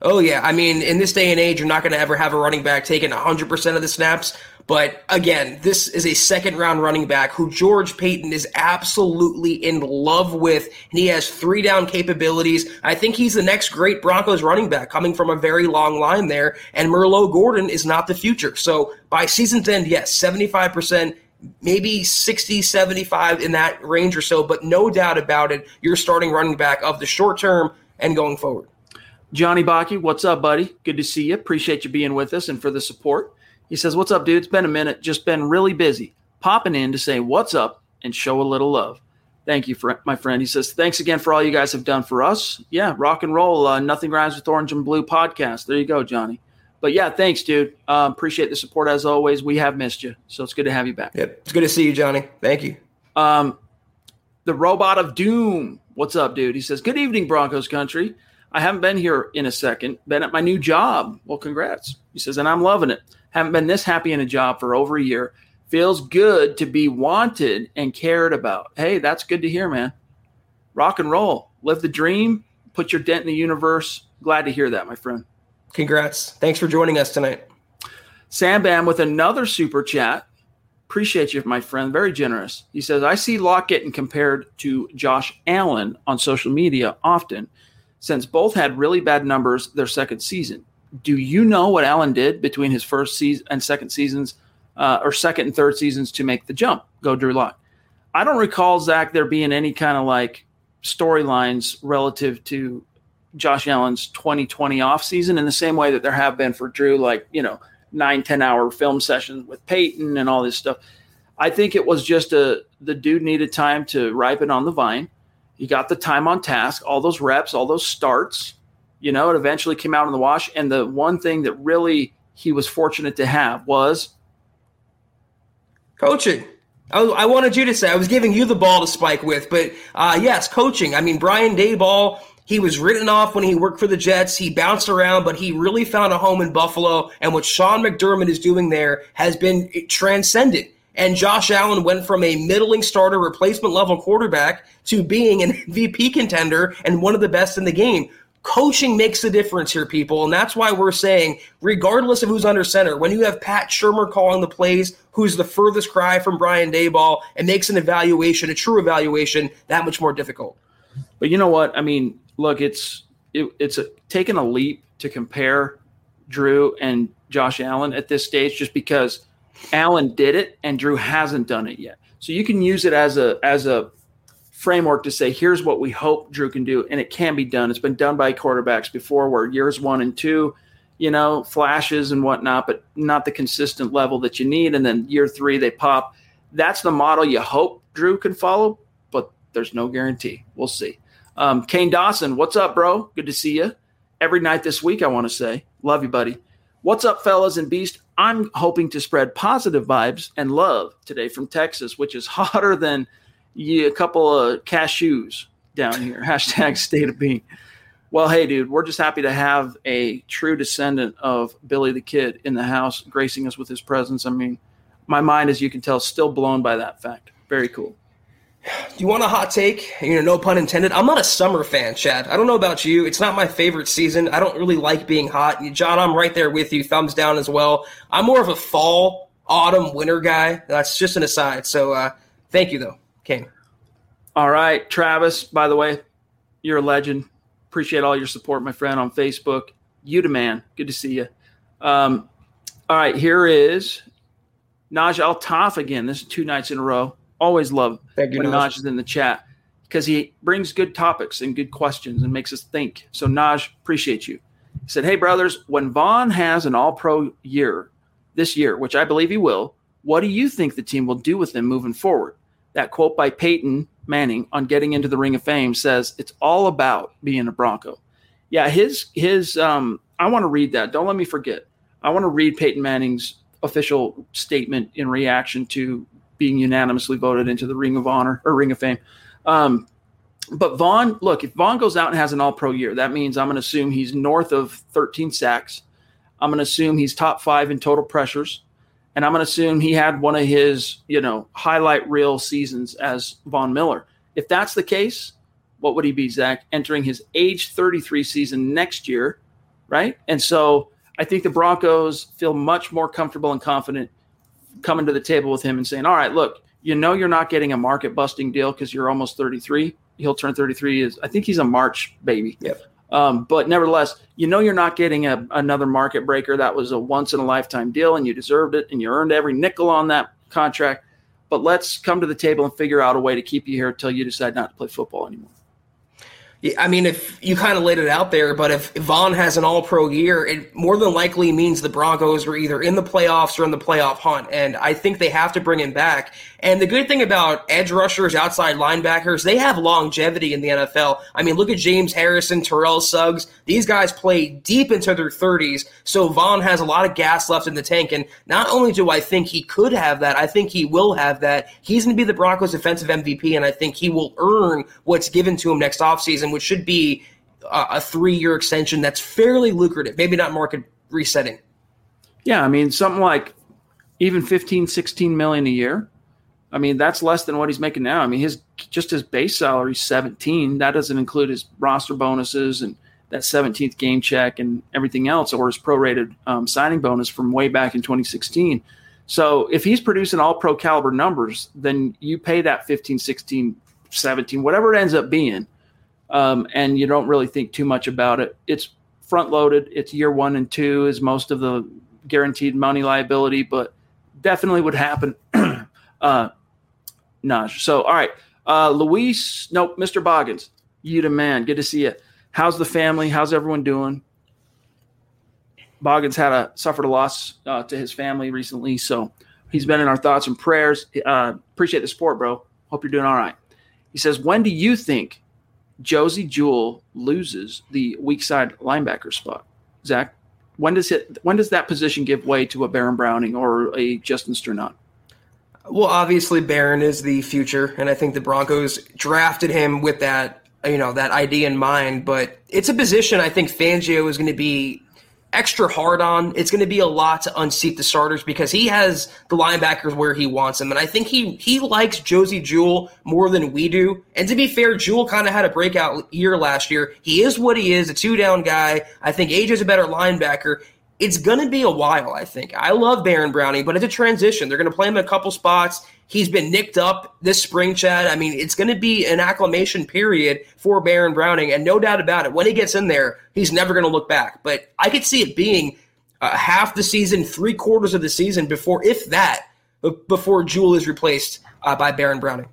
Oh, yeah. I mean, in this day and age, you're not going to ever have a running back taking 100% of the snaps. But again, this is a second round running back who George Paton is absolutely in love with, and he has three down capabilities. I think he's the next great Broncos running back coming from a very long line there, and Melvin Gordon is not the future. So by season's end, yes, 75%, maybe 60, 75 in that range or so, but no doubt about it, you're starting running back of the short term and going forward. Johnny Baki, what's up, buddy? Good to see you. Appreciate you being with us and for the support. He says, What's up, dude? It's been a minute. Just been really busy. Popping in to say what's up and show a little love. Thank you, for, my friend. He says, Thanks again for all you guys have done for us. Yeah, rock and roll. Uh, Nothing Rhymes with Orange and Blue podcast. There you go, Johnny. But yeah, thanks, dude. Um, appreciate the support as always. We have missed you. So it's good to have you back. Yep. It's good to see you, Johnny. Thank you. Um, the robot of doom. What's up, dude? He says, Good evening, Broncos country. I haven't been here in a second. Been at my new job. Well, congrats. He says, and I'm loving it. Haven't been this happy in a job for over a year. Feels good to be wanted and cared about. Hey, that's good to hear, man. Rock and roll. Live the dream. Put your dent in the universe. Glad to hear that, my friend. Congrats. Thanks for joining us tonight. Sam Bam with another super chat. Appreciate you, my friend. Very generous. He says, I see Lock getting compared to Josh Allen on social media often, since both had really bad numbers their second season. do you know what Allen did between his first season and second seasons, uh, or second and third seasons to make the jump? Go Drew Lock. I don't recall Zach there being any kind of like storylines relative to Josh Allen's 2020 offseason in the same way that there have been for Drew, like, you know, nine ten hour film sessions with Peyton and all this stuff. I think it was just a the dude needed time to ripen on the vine. He got the time on task, all those reps, all those starts. You know, it eventually came out in the wash. And the one thing that really he was fortunate to have was coaching. I, I wanted you to say I was giving you the ball to spike with, but uh, yes, coaching. I mean, Brian Daboll. He was written off when he worked for the Jets. He bounced around, but he really found a home in Buffalo. And what Sean McDermott is doing there has been transcendent. And Josh Allen went from a middling starter replacement level quarterback to being an [laughs] MVP contender and one of the best in the game. Coaching makes a difference here, people. And that's why we're saying, regardless of who's under center, when you have Pat Shurmur calling the plays, who's the furthest cry from Brian Daboll, it makes an evaluation, a true evaluation, that much more difficult. But you know what? I mean, look, it's it, it's a, taken a leap to compare Drew and Josh Allen at this stage, just because Allen did it and Drew hasn't done it yet. So you can use it as a as a framework to say here's what we hope Drew can do, and it can be done. It's been done by quarterbacks before, where years one and two, you know, flashes and whatnot, but not the consistent level that you need. And then year three they pop. That's the model you hope Drew can follow, but there's no guarantee. We'll see. Um, Kane Dawson, what's up, bro? Good to see you. Every night this week, I want to say. Love you, buddy. What's up, fellas and beast? I'm hoping to spread positive vibes and love today from Texas, which is [laughs] hotter than a couple of cashews down [laughs] here. Hashtag state of being. Well, hey, dude, we're just happy to have a true descendant of Billy the Kid in the house, gracing us with his presence. I mean, my mind, as you can tell, still blown by that fact. Very cool. Do you want a hot take? You know, no pun intended. I'm not a summer fan, Chad. I don't know about you. It's not my favorite season. I don't really like being hot. John, I'm right there with you. Thumbs down as well. I'm more of a fall, autumn, winter guy. That's just an aside. So uh, thank you, though, Kane. All right, Travis, by the way, you're a legend. Appreciate all your support, my friend, on Facebook. You the man. Good to see you. Um, all right, here is Naj Al Taf again. This is two nights in a row. Always love Thank you, when Naj. Naj is in the chat because he brings good topics and good questions and makes us think. So Naj, appreciate you. He said, "Hey brothers, when Vaughn has an All-Pro year this year, which I believe he will, what do you think the team will do with him moving forward?" That quote by Peyton Manning on getting into the Ring of Fame says it's all about being a Bronco. Yeah, his his um I want to read that. Don't let me forget. I want to read Peyton Manning's official statement in reaction to being unanimously voted into the Ring of Honor or Ring of Fame. Um, but Von, look, if Von goes out and has an all pro year, that means I'm going to assume he's north of 13 sacks. I'm going to assume he's top five in total pressures. And I'm going to assume he had one of his, you know, highlight reel seasons as Von Miller. If that's the case, what would he be, Zach? Entering his age 33 season next year, right? And so I think the Broncos feel much more comfortable and confident coming to the table with him and saying, "All right, look, you know you're not getting a market busting deal because you're almost 33. He'll turn 33. Is I think he's a March baby. Yep. Um, but nevertheless, you know you're not getting a, another market breaker. That was a once in a lifetime deal, and you deserved it, and you earned every nickel on that contract. But let's come to the table and figure out a way to keep you here until you decide not to play football anymore. I mean, if you kind of laid it out there, but if Von has an all pro year, it more than likely means the Broncos were either in the playoffs or in the playoff hunt. And I think they have to bring him back. And the good thing about edge rushers, outside linebackers, they have longevity in the NFL. I mean, look at James Harrison, Terrell Suggs. These guys play deep into their 30s. So Von has a lot of gas left in the tank. And not only do I think he could have that, I think he will have that. He's going to be the Broncos' defensive MVP, and I think he will earn what's given to him next offseason, which should be a, a three year extension that's fairly lucrative, maybe not market resetting. Yeah, I mean, something like even 15, 16 million a year I mean, that's less than what he's making now. I mean, his just his base salary is 17. That doesn't include his roster bonuses and that 17th game check and everything else, or his prorated um, signing bonus from way back in 2016. So if he's producing all pro caliber numbers, then you pay that 15, 16, 17, whatever it ends up being, um, and you don't really think too much about it. It's front loaded. It's year one and two is most of the guaranteed money liability, but definitely would happen. [clears throat] uh, Naj. So, all right. Uh, Luis, nope, Mr. Boggins, you the man. Good to see you. How's the family? How's everyone doing? Boggins had a suffered a loss uh, to his family recently, so he's been in our thoughts and prayers. Uh, appreciate the support, bro. Hope you're doing all right. He says, "When do you think Josey Jewell loses the weak side linebacker spot?" Zach, when does it? When does that position give way to a Baron Browning or a Justin Strnad? Well, obviously Baron is the future, and I think the Broncos drafted him with that you know that idea in mind. But it's a position I think Fangio is going to be extra hard on. It's going to be a lot to unseat the starters because he has the linebackers where he wants them, and I think he he likes Josey Jewell more than we do. And to be fair, Jewell kind of had a breakout year last year. He is what he is, a two down guy. I think AJ's a better linebacker. It's going to be a while, I think. I love Baron Browning, but it's a transition. They're going to play him a couple spots. He's been nicked up this spring, Chad. I mean, it's going to be an acclimation period for Baron Browning, and no doubt about it, when he gets in there, he's never going to look back. But I could see it being uh, half the season, three quarters of the season before, if that, before Jewell is replaced uh, by Baron Browning.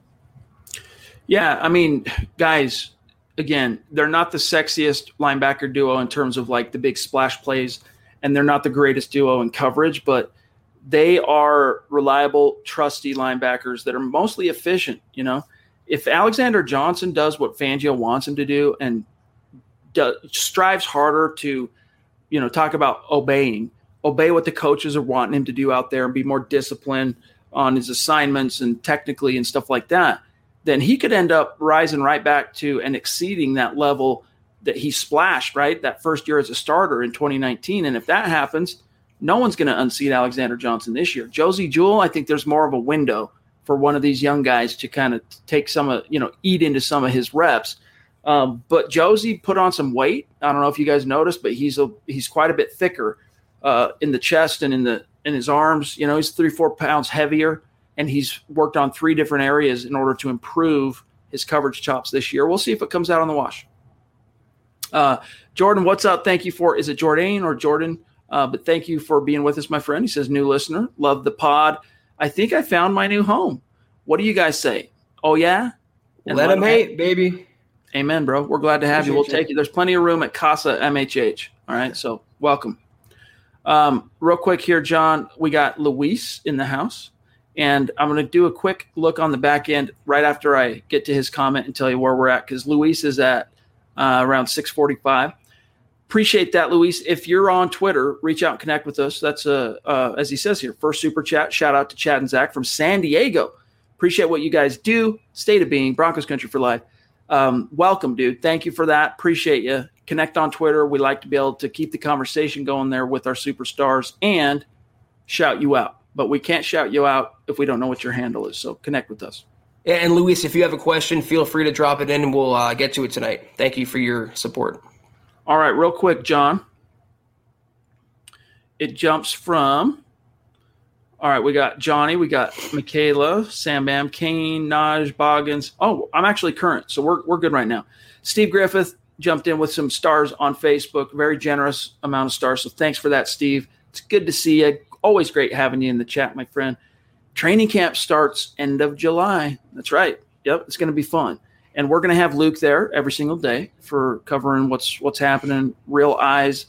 Yeah, I mean, guys, again, they're not the sexiest linebacker duo in terms of like the big splash plays and they're not the greatest duo in coverage, but they are reliable, trusty linebackers that are mostly efficient. You know, if Alexander Johnson does what Fangio wants him to do and do, strives harder to, you know, talk about obeying, obey what the coaches are wanting him to do out there and be more disciplined on his assignments and technically and stuff like that, then he could end up rising right back to and exceeding that level that he splashed right that first year as a starter in 2019. And if that happens, no one's going to unseat Alexander Johnson this year. Josey Jewell, I think there's more of a window for one of these young guys to kind of take some of you know eat into some of his reps. Um, but Josie put on some weight. I don't know if you guys noticed, but he's a he's quite a bit thicker uh, in the chest and in the in his arms. You know, he's three four pounds heavier, and he's worked on three different areas in order to improve his coverage chops this year. We'll see if it comes out on the wash. Uh, Jordan, what's up? Thank you for, is it Jordan or Jordan? Uh, but thank you for being with us, my friend. He says, new listener, love the pod. I think I found my new home. What do you guys say? Oh, yeah? And let, let him hate, hate, baby. Amen, bro. We're glad to have Appreciate you. We'll take you. There's plenty of room at Casa MHH. All right. So welcome. Um, real quick here, John, we got Luis in the house. And I'm going to do a quick look on the back end right after I get to his comment and tell you where we're at because Luis is at uh, around 645. Appreciate that, Luis. If you're on Twitter, reach out and connect with us. That's, uh, uh, as he says here, first super chat. Shout out to Chad and Zach from San Diego. Appreciate what you guys do. State of being, Broncos country for life. Um, welcome, dude. Thank you for that. Appreciate you. Connect on Twitter. We like to be able to keep the conversation going there with our superstars and shout you out. But we can't shout you out if we don't know what your handle is. So connect with us. And Luis, if you have a question, feel free to drop it in and we'll uh, get to it tonight. Thank you for your support. All right, real quick, John. It jumps from. All right, we got Johnny, we got Michaela, Sam Bam, Kane, Naj, Boggins. Oh, I'm actually current, so we're, we're good right now. Steve Griffith jumped in with some stars on Facebook, very generous amount of stars. So thanks for that, Steve. It's good to see you. Always great having you in the chat, my friend. Training camp starts end of July. That's right. Yep, it's going to be fun. And we're going to have Luke there every single day for covering what's what's happening, real eyes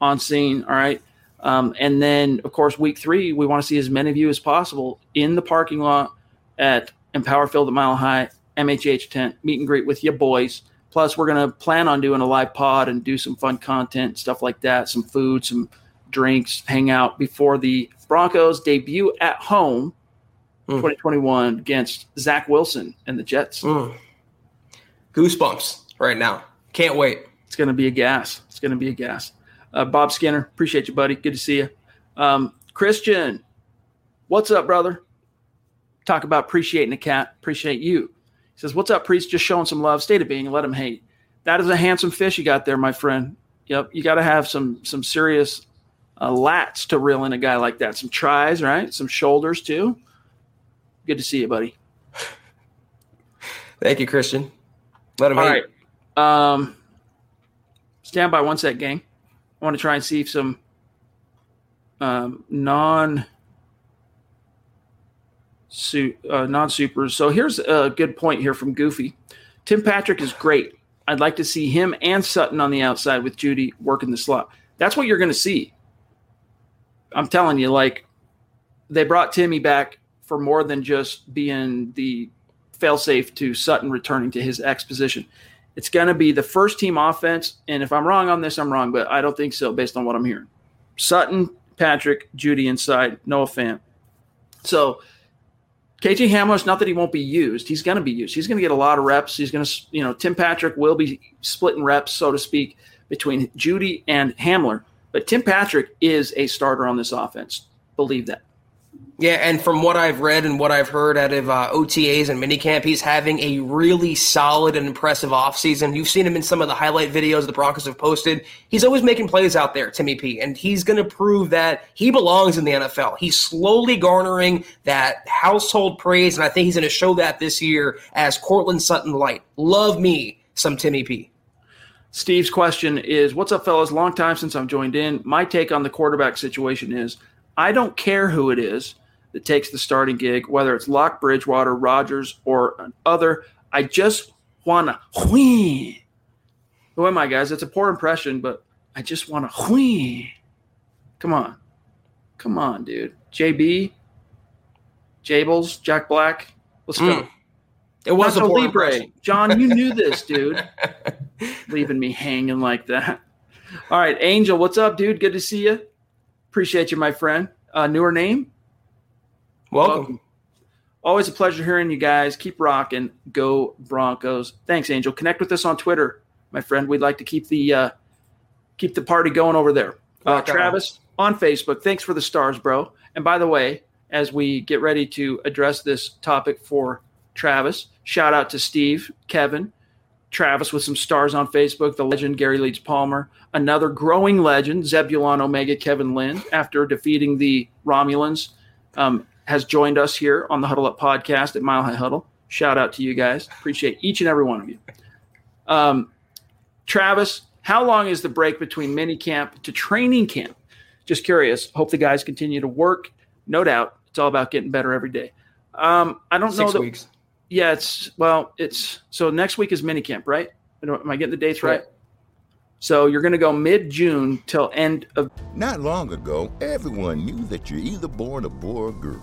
on scene. All right. Um, and then, of course, week three, we want to see as many of you as possible in the parking lot at Empower Field at Mile High, MHH tent, meet and greet with your boys. Plus, we're going to plan on doing a live pod and do some fun content, stuff like that, some food, some drinks, hang out before the Broncos debut at home mm. 2021 against Zach Wilson and the Jets. Mm. Goosebumps right now. Can't wait. It's going to be a gas. It's going to be a gas. Uh, Bob Skinner, appreciate you, buddy. Good to see you. Um, Christian, what's up, brother? Talk about appreciating a cat. Appreciate you. He says, What's up, priest? Just showing some love. State of being, let him hate. That is a handsome fish you got there, my friend. Yep. You got to have some some serious uh, lats to reel in a guy like that. Some tries, right? Some shoulders, too. Good to see you, buddy. [laughs] Thank you, Christian. Let him. All right. Um, stand by one sec, gang. I want to try and see if some um, non uh, non supers. So here's a good point here from Goofy. Tim Patrick is great. I'd like to see him and Sutton on the outside with Jeudy working the slot. That's what you're going to see. I'm telling you, like they brought Timmy back for more than just being the failsafe to Sutton returning to his X position. It's going to be the first team offense. And if I'm wrong on this, I'm wrong, but I don't think so based on what I'm hearing. Sutton, Patrick, Jeudy inside, Noah Fant. So KJ Hamler, not that he won't be used. He's going to be used. He's going to get a lot of reps. He's going to, you know, Tim Patrick will be splitting reps, so to speak, between Jeudy and Hamler. But Tim Patrick is a starter on this offense. Believe that. Yeah, and from what I've read and what I've heard out of uh, OTAs and minicamp, he's having a really solid and impressive offseason. You've seen him in some of the highlight videos the Broncos have posted. He's always making plays out there, Timmy P, and he's going to prove that he belongs in the NFL. He's slowly garnering that household praise, and I think he's going to show that this year as Courtland Sutton Light. Love me some Timmy P. Steve's question is What's up, fellas? Long time since I've joined in. My take on the quarterback situation is I don't care who it is that takes the starting gig, whether it's Lock, Bridgewater, Rogers, or other. I just want to win. Who am I, guys? It's a poor impression, but I just want to win. Come on. Come on, dude. JB, Jables, Jack Black. Let's go. Mm. It was a Libre. Impression. John, you knew this, [laughs] dude. Leaving me hanging like that. All right, Angel, what's up, dude? Good to see you. Appreciate you, my friend. Uh, newer name? Welcome. Welcome. Always a pleasure hearing you guys. Keep rocking. Go Broncos. Thanks, Angel. Connect with us on Twitter, my friend. We'd like to keep the uh, keep the party going over there. Uh, Travis on Facebook. Thanks for the stars, bro. And by the way, as we get ready to address this topic for Travis, shout out to Steve, Kevin, Travis with some stars on Facebook, the legend Gary Leeds Palmer, another growing legend, Zebulon Omega Kevin Lynn, after defeating the Romulans. Um, has joined us here on the Huddle Up podcast at Mile High Huddle. Shout out to you guys. Appreciate each and every one of you. Um, Travis, how long is the break between mini camp to training camp? Just curious. Hope the guys continue to work. No doubt. It's all about getting better every day. Um, I don't Six know. Six weeks. Yeah, it's well, it's so next week is mini camp, right? Am I getting the dates right? right? So you're going to go mid June till end of. Not long ago, everyone knew that you're either born a boy or a girl.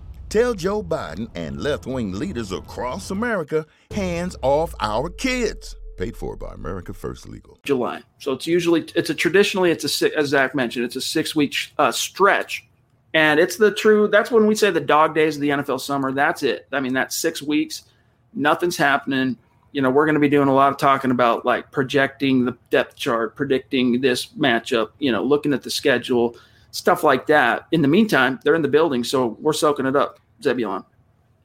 Tell Joe Biden and left wing leaders across America hands off our kids. Paid for by America First Legal. July. So it's usually it's a traditionally it's a as Zach mentioned it's a six week uh, stretch, and it's the true. That's when we say the dog days of the NFL summer. That's it. I mean that's six weeks. Nothing's happening. You know we're going to be doing a lot of talking about like projecting the depth chart, predicting this matchup. You know looking at the schedule, stuff like that. In the meantime, they're in the building, so we're soaking it up. Zebulon.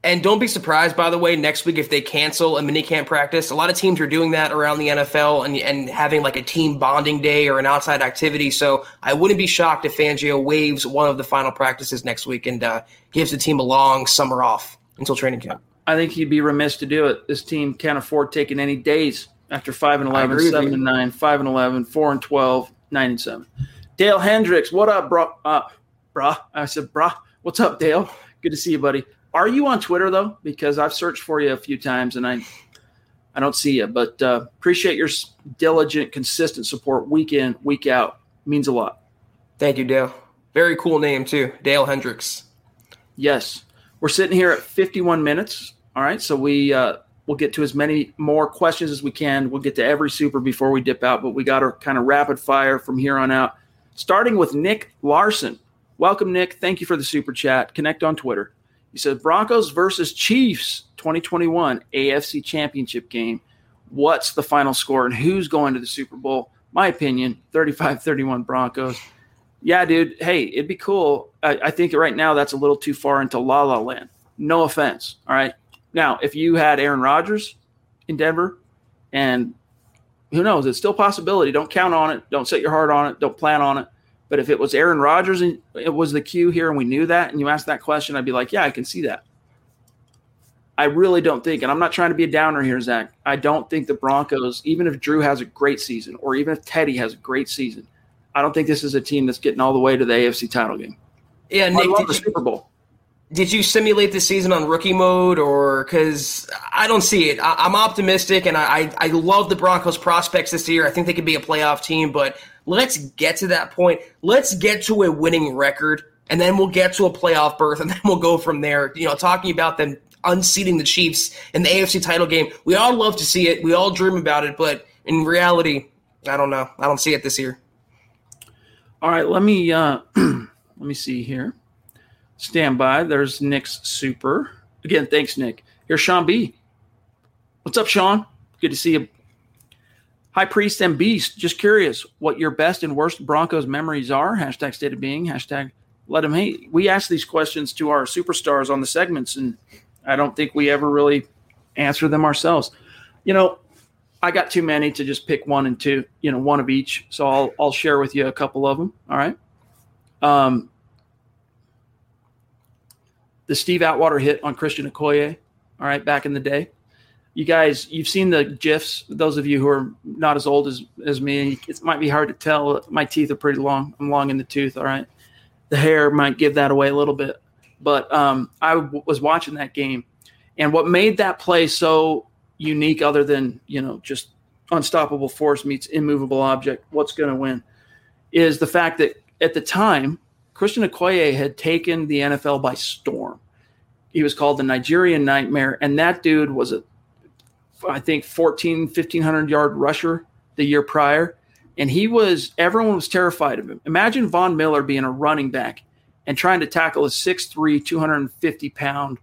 And don't be surprised, by the way, next week if they cancel a minicamp practice. A lot of teams are doing that around the NFL and, and having like a team bonding day or an outside activity. So I wouldn't be shocked if Fangio waives one of the final practices next week and uh, gives the team a long summer off until training camp. I think he'd be remiss to do it. This team can't afford taking any days after 5 and 11, 7 and 9, 5 and 11, 4 and 12, 9 and 7. Dale Hendricks, what up, bro? Uh, brah. I said, brah. What's up, Dale? Good to see you, buddy. Are you on Twitter though? Because I've searched for you a few times and I, I don't see you. But uh, appreciate your diligent, consistent support week in, week out. Means a lot. Thank you, Dale. Very cool name too, Dale Hendricks. Yes, we're sitting here at 51 minutes. All right, so we uh, we'll get to as many more questions as we can. We'll get to every super before we dip out, but we got to kind of rapid fire from here on out. Starting with Nick Larson. Welcome, Nick. Thank you for the super chat. Connect on Twitter. He said Broncos versus Chiefs 2021 AFC Championship game. What's the final score and who's going to the Super Bowl? My opinion 35 31 Broncos. Yeah, dude. Hey, it'd be cool. I, I, think right now that's a little too far into la la land. No offense. All right. Now, if you had Aaron Rodgers in Denver, and who knows, it's still a possibility. Don't count on it. Don't set your heart on it. Don't plan on it. But if it was Aaron Rodgers and it was the cue here and we knew that and you asked that question, I'd be like, yeah, I can see that. I really don't think, and I'm not trying to be a downer here, Zach. I don't think the Broncos, even if Drew has a great season or even if Teddy has a great season, I don't think this is a team that's getting all the way to the AFC title game. Yeah, Nick, I love the you, Super Bowl. Did you simulate the season on rookie mode, or because I don't see it? I, am optimistic, and I, I love the Broncos' prospects this year. I think they could be a playoff team, but let's get to that point. Let's get to a winning record, and then we'll get to a playoff berth, and [laughs] then we'll go from there. You know, talking about them unseating the Chiefs in the AFC title game. We all love to see it. We all dream about it, but in reality, I don't know. I don't see it this year. All right, let me uh, [clears throat] let me see here. Stand by. There's Nick's super. Again, thanks, Nick. Here's Sean B. What's up, Sean? Good to see you. High Priest and Beast, just curious what your best and worst Broncos memories are. Hashtag state of being. Hashtag let them hate. We ask these questions to our superstars on the segments, and I don't think we ever really answer them ourselves. You know, I got too many to just pick one and two, you know, one of each. So I'll I'll share with you a couple of them. All right. Um, the Steve Atwater hit on Christian Okoye, all right, back in the day. You guys, you've seen the gifs. Those of you who are not as old as as me, it might be hard to tell. My teeth are pretty long. I'm long in the tooth. All right, the hair might give that away a little bit. But um, I w- was watching that game, and what made that play so unique, other than you know just unstoppable force meets immovable object, what's going to win, is the fact that at the time Christian Okoye had taken the NFL by storm. He was called the Nigerian Nightmare, and that dude was a, I think, 14, 1500 yard rusher the year prior. And he was, everyone was terrified of him. Imagine Von Miller being a running back and trying to tackle a 6'3, 250 pound,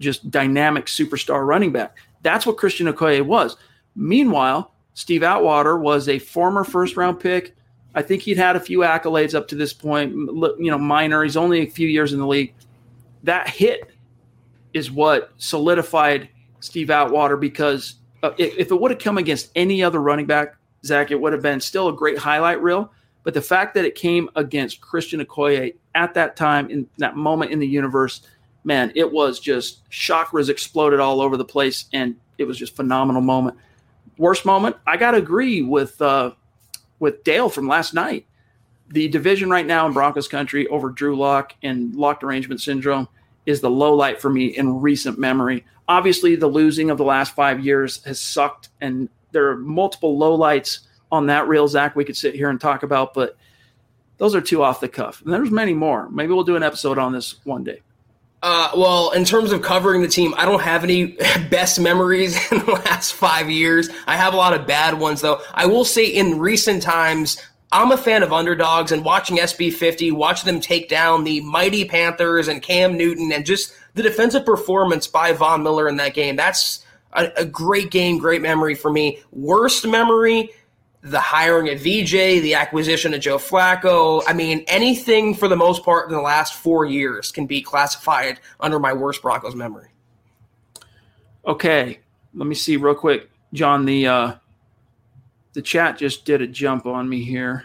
just dynamic superstar running back. That's what Christian Okoye was. Meanwhile, Steve Atwater was a former first round pick. I think he'd had a few accolades up to this point, you know, minor. He's only a few years in the league. That hit is what solidified Steve Atwater because uh, if it would have come against any other running back, Zach, it would have been still a great highlight reel. But the fact that it came against Christian Okoye at that time, in that moment in the universe, man, it was just chakras exploded all over the place, and it was just phenomenal moment. Worst moment, I got to agree with uh, with Dale from last night. The division right now in Broncos country over Drew Lock and Lock derangement syndrome is the low light for me in recent memory. obviously, the losing of the last five years has sucked, and there are multiple low lights on that reel, Zach. We could sit here and talk about, but those are two off the cuff. And there's many more. Maybe we'll do an episode on this one day. Uh, well, in terms of covering the team, I don't have any [laughs] best memories [laughs] in the last five years. I have a lot of bad ones, though. I will say in recent times, I'm a fan of underdogs and watching SB50, watching them take down the mighty Panthers and Cam Newton and just the defensive performance by Von Miller in that game. That's a, a great game, great memory for me. Worst memory, the hiring of VJ, the acquisition of Joe Flacco. I mean, anything for the most part in the last four years can be classified under my worst Broncos memory. Okay, let me see real quick, John. The uh, the chat just did a jump on me here.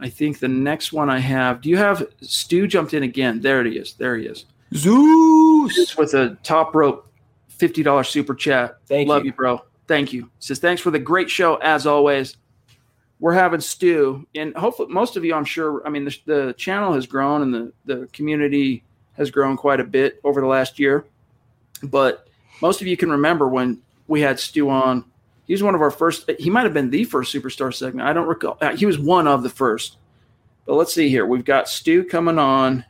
I think the next one I have. Do you have Stu jumped in again? There he is. There he is. Zeus with a top rope fifty dollars super chat. Thank Love you. you, bro. Thank you. Says thanks for the great show as always. We're having Stu, and hopefully most of you, I'm sure. I mean, the, the channel has grown and the the community has grown quite a bit over the last year. But most of you can remember when we had Stu on. He was one of our first. He might have been the first superstar segment. I don't recall. Uh, He was one of the first. But let's see here. We've got Stu coming on.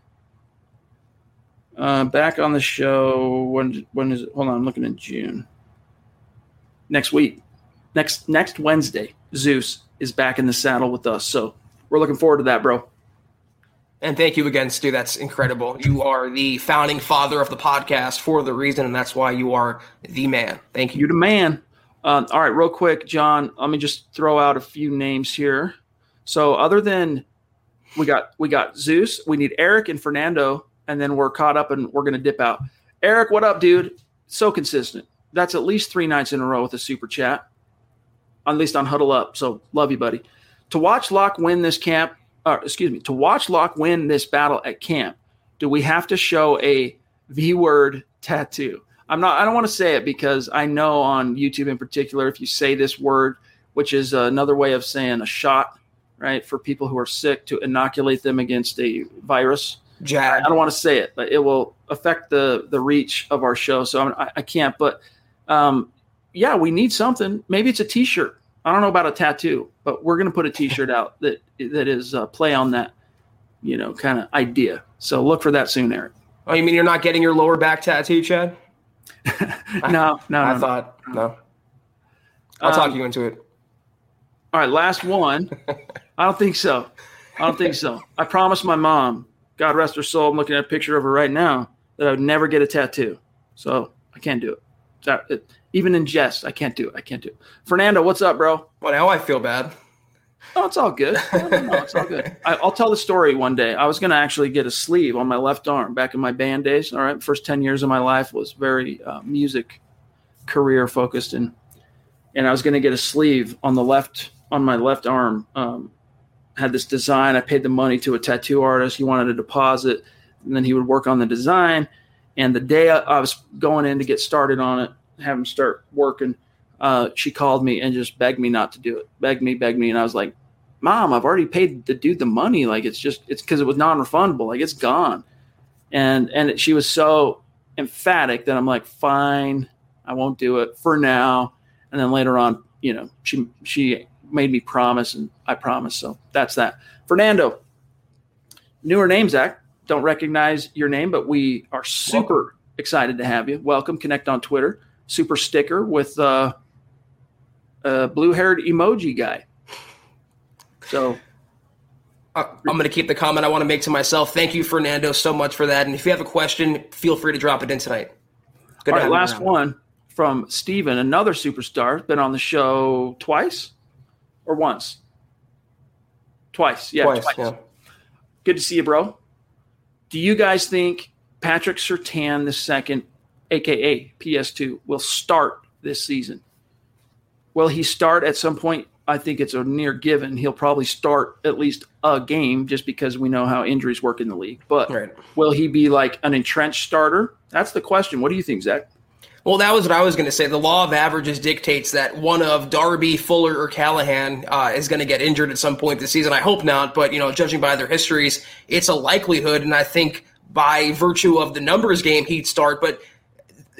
Uh, back on the show. When when is it? Hold on, I'm looking in June. Next week, next next Wednesday, Zeus is back in the saddle with us. So we're looking forward to that, bro. And thank you again, Stu. That's incredible. You are the founding father of the podcast for the reason, and that's why you are the man. Thank you. You're the man. Um, all right, real quick, John. Let me just throw out a few names here. So, other than we got we got Zeus, we need Eric and Fernando, and then we're caught up and we're gonna dip out. Eric, what up, dude? So consistent. That's at least three nights in a row with a super chat. At least on Huddle Up. So love you, buddy. To watch Lock win this camp, or excuse me, to watch Lock win this battle at camp, do we have to show a V word tattoo? I'm not. I don't want to say it because I know on YouTube in particular, if you say this word, which is another way of saying a shot, right, for people who are sick to inoculate them against a virus. Jab. I don't want to say it, but it will affect the the reach of our show. So I'm, I, I can't. But um, yeah, we need something. Maybe it's a T-shirt. I don't know about a tattoo, but we're gonna put a T-shirt out that that is uh, play on that, you know, kind of idea. So look for that soon, Eric. Oh, you mean you're not getting your lower back tattoo, Chad? [laughs] No, no, I no, no. thought no. I'll talk Um, you into it. All right, last one. I don't think so. I don't think so. I promised my mom, God rest her soul, I'm looking at a picture of her right now, that I would never get a tattoo. So I can't do it. That, it even in jest, I can't do it. I can't do it. Fernando, what's up, bro? Well, now I feel bad. Oh, it's all good. No, no, no, it's all good. [laughs] I, I'll tell the story one day. I was going to actually get a sleeve on my left arm back in my band days. All right, first ten years of my life was very uh, music career focused, and and I was going to get a sleeve on the left on my left arm. Um, had this design. I paid the money to a tattoo artist. He wanted a deposit, and then he would work on the design. And the day I, I was going in to get started on it, have him start working, uh, she called me and just begged me not to do it. Begged me, begged me, and I was like, "Mom, I've already paid the dude the money. Like it's just it's because it was non-refundable. Like it's gone." And and she was so emphatic that I'm like, "Fine, I won't do it for now." And then later on, you know, she she made me promise, and I promised. So that's that. Fernando, newer name, Zach. Don't recognize your name, but we are super excited to have you. Welcome. Connect on Twitter. Super sticker with uh, a blue-haired emoji guy. So Uh, I'm going to keep the comment I want to make to myself. Thank you, Fernando, so much for that. And if you have a question, feel free to drop it in tonight. Good All right, last one from Steven, another superstar. Been on the show twice or once? Twice. Yeah, Twice, twice. yeah. Good to see you, bro. Do you guys think Patrick Surtain the second, aka PS2, will start this season? Will he start at some point? I think it's a near given. He'll probably start at least a game just because we know how injuries work in the league. But Right. will he be like an entrenched starter? That's the question. What do you think, Zach? Well, that was what I was going to say. The law of averages dictates that one of Darby, Fuller, or Callahan uh, is going to get injured at some point this season. I hope not, but you know, judging by their histories, it's a likelihood, and I think by virtue of the numbers game, he'd start. But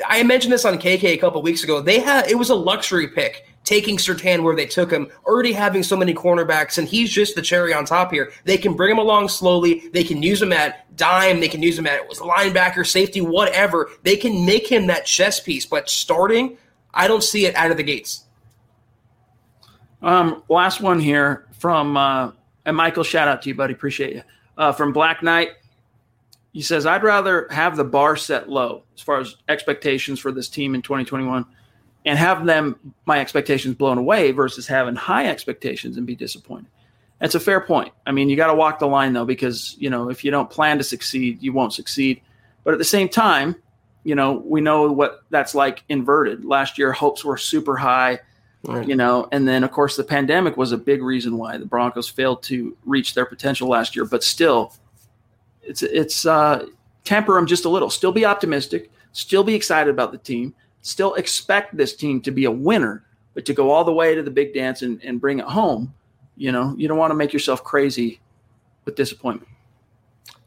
I mentioned this on KK a couple weeks ago. They had it was a luxury pick taking Surtain where they took him, already having so many cornerbacks, and he's just the cherry on top here. They can bring him along slowly. They can use him at dime. They can use him at linebacker, safety, whatever. They can make him that chess piece. But starting, I don't see it out of the gates. Um, last one here from uh, and Michael. Shout out to you, buddy. Appreciate you. Uh, from Black Knight. He says, I'd rather have the bar set low as far as expectations for this team in 2021 and have them, my expectations blown away versus having high expectations and be disappointed. That's a fair point. I mean, you got to walk the line though, because, you know, if you don't plan to succeed, you won't succeed. But at the same time, you know, we know what that's like inverted. Last year, hopes were super high, right. you know, and then of course the pandemic was a big reason why the Broncos failed to reach their potential last year. But still, it's it's uh, temper them just a little. Still be optimistic. Still be excited about the team. Still expect this team to be a winner, but to go all the way to the big dance and, and bring it home, you know, you don't want to make yourself crazy with disappointment.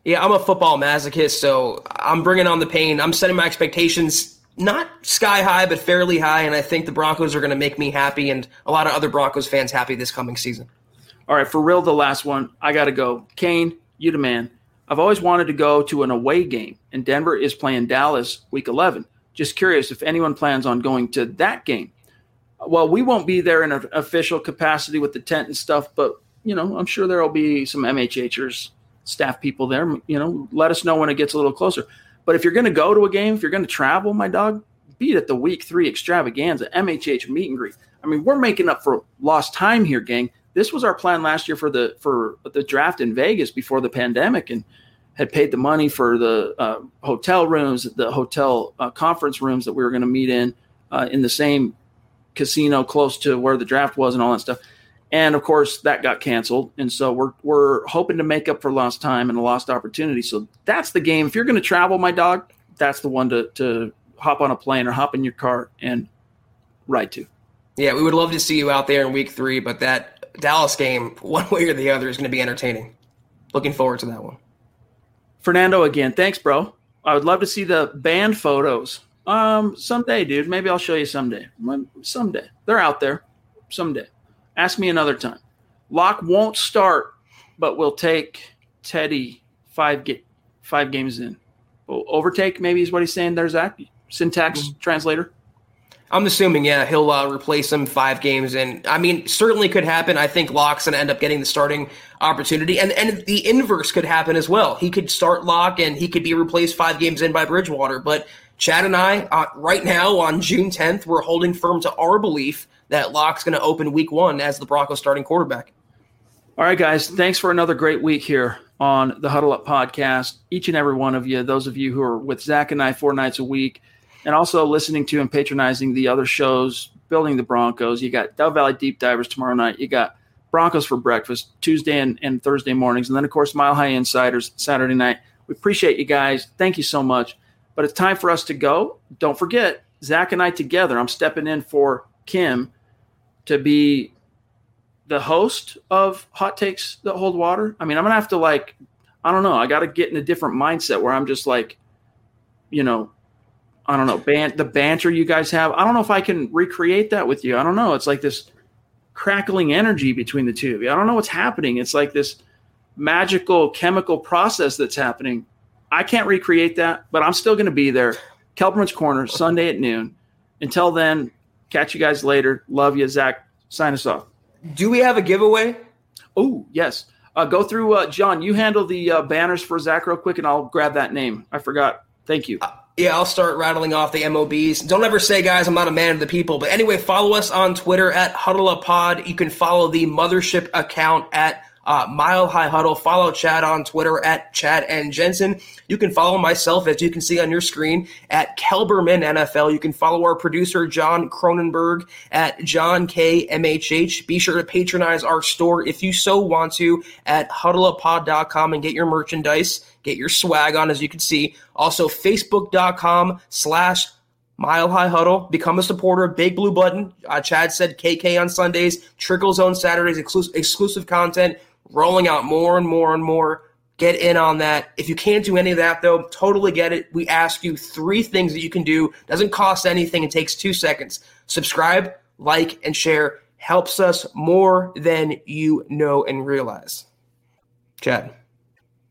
Yeah, I'm a football masochist, so I'm bringing on the pain. I'm setting my expectations not sky high, but fairly high, and I think the Broncos are going to make me happy and a lot of other Broncos fans happy this coming season. All right, for real, the last one. I got to go. Kane, you the man. I've always wanted to go to an away game, and Denver is playing Dallas week 11. Just curious if anyone plans on going to that game. Well, we won't be there in an official capacity with the tent and stuff, but you know, I'm sure there'll be some MHHers, staff people there. You know, let us know when it gets a little closer. But if you're going to go to a game, if you're going to travel, my dog, beat at the week three extravaganza, MHH meet and greet. I mean, we're making up for lost time here, gang. This was our plan last year for the for the draft in Vegas before the pandemic, and had paid the money for the uh, hotel rooms, the hotel uh, conference rooms that we were going to meet in uh, in the same casino close to where the draft was and all that stuff. And of course, that got canceled. And so we're we're hoping to make up for lost time and a lost opportunity. So that's the game. If you're going to travel, my dog, that's the one to to hop on a plane or hop in your car and ride to. Yeah, we would love to see you out there in week three, but that Dallas game, [laughs] one way or the other, is going to be entertaining. Looking forward to that one. Fernando again. Thanks, bro. I would love to see the band photos. Um, someday, dude. Maybe I'll show you someday. Someday. They're out there. Someday. Ask me another time. Lock won't start, but we'll take Teddy five get five games in. overtake maybe is what he's saying there, Zach. Syntax mm-hmm. translator. I'm assuming, yeah, he'll uh, replace him five games, and I mean, certainly could happen. I think Lock's going to end up getting the starting opportunity, and and the inverse could happen as well. He could start Lock, and he could be replaced five games in by Bridgewater. But Chad and I, uh, right now on June 10th, we're holding firm to our belief that Lock's going to open Week One as the Broncos starting quarterback. All right, guys, thanks for another great week here on the Huddle Up podcast. Each and every one of you, those of you who are with Zach and I four nights a week and also listening to and patronizing the other shows, building the Broncos. You got Dove Valley Deep Divers tomorrow night. You got Broncos for breakfast Tuesday and, and Thursday mornings, and then of course Mile High Insiders Saturday night. We appreciate you guys. Thank you so much. But it's time for us to go. Don't forget, Zach and I together. I'm stepping in for Kim to be the host of Hot Takes That Hold Water. I mean, I'm gonna have to like, I don't know. I got to get in a different mindset where I'm just like, you know, I don't know, ban- the banter you guys have. I don't know if I can recreate that with you. I don't know. It's like this crackling energy between the two of you. I don't know what's happening. It's like this magical chemical process that's happening. I can't recreate that, but I'm still going to be there. Kelberman's Corner, Sunday at noon. Until then, catch you guys later. Love you, Zach. Sign us off. Do we have a giveaway? Oh, yes. Uh, go through, uh, John, you handle the uh, banners for Zach real quick, and I'll grab that name. I forgot. Thank you. Yeah, I'll start rattling off the MOBs. Don't ever say, guys, I'm not a man of the people. But anyway, follow us on Twitter at HuddleUpPod. You can follow the mothership account at uh, Mile High Huddle. Follow Chad on Twitter at Chad and Jensen. You can follow myself, as you can see on your screen, at Kelberman NFL. You can follow our producer, John Cronenberg, at John K MHH. Be sure to patronize our store if you so want to at huddleuppod.com and get your merchandise, get your swag on, as you can see. Also, facebook.com slash Mile High Huddle. Become a supporter. Big blue button. Uh, Chad said KK on Sundays. Trickle Zone Saturdays. Exclusive, exclusive content rolling out more and more and more. get in on that. If you can't do any of that, though, totally get it. We ask you three things that you can do. Doesn't cost anything. It takes two seconds. Subscribe, like, and share. Helps us more than you know and realize. Chad.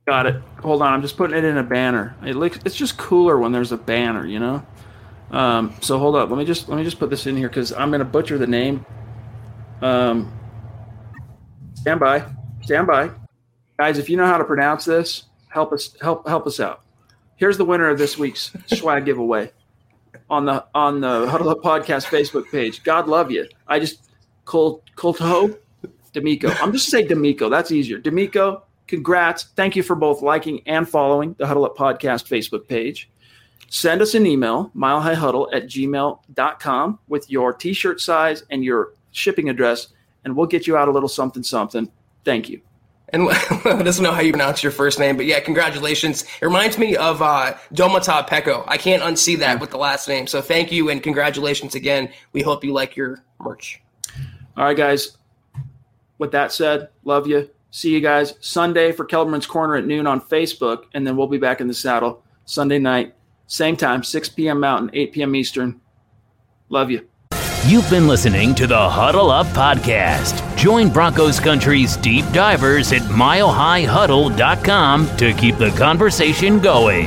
Got it. Hold on. I'm just putting it in a banner. It looks. It's just cooler when there's a banner, you know. Um, so hold up. Let me just let me just put this in here because I'm gonna butcher the name. Um, stand by. Stand by, guys. If you know how to pronounce this, help us help help us out. Here's the winner of this week's [laughs] swag giveaway on the on the Huddle Up Podcast Facebook page. God love you. I just Col Colto D'Amico. I'm just saying D'Amico. That's easier. D'Amico, congrats. Thank you for both liking and following the Huddle Up Podcast Facebook page. Send us an email, milehighhuddle at gmail.com with your t-shirt size and your shipping address, and we'll get you out a little something something. Thank you. And [laughs] let us know how you pronounce your first name. But yeah, congratulations. It reminds me of uh, Domata Peko. I can't unsee that with the last name. So thank you and congratulations again. We hope you like your merch. All right, guys. With that said, love you. See you guys Sunday for Kelberman's Corner at noon on Facebook, and then we'll be back in the saddle Sunday night, same time, 6 p.m. Mountain, 8 p.m. Eastern. Love you. You've been listening to the Huddle Up Podcast. Join Broncos Country's deep divers at milehighhuddle.com to keep the conversation going.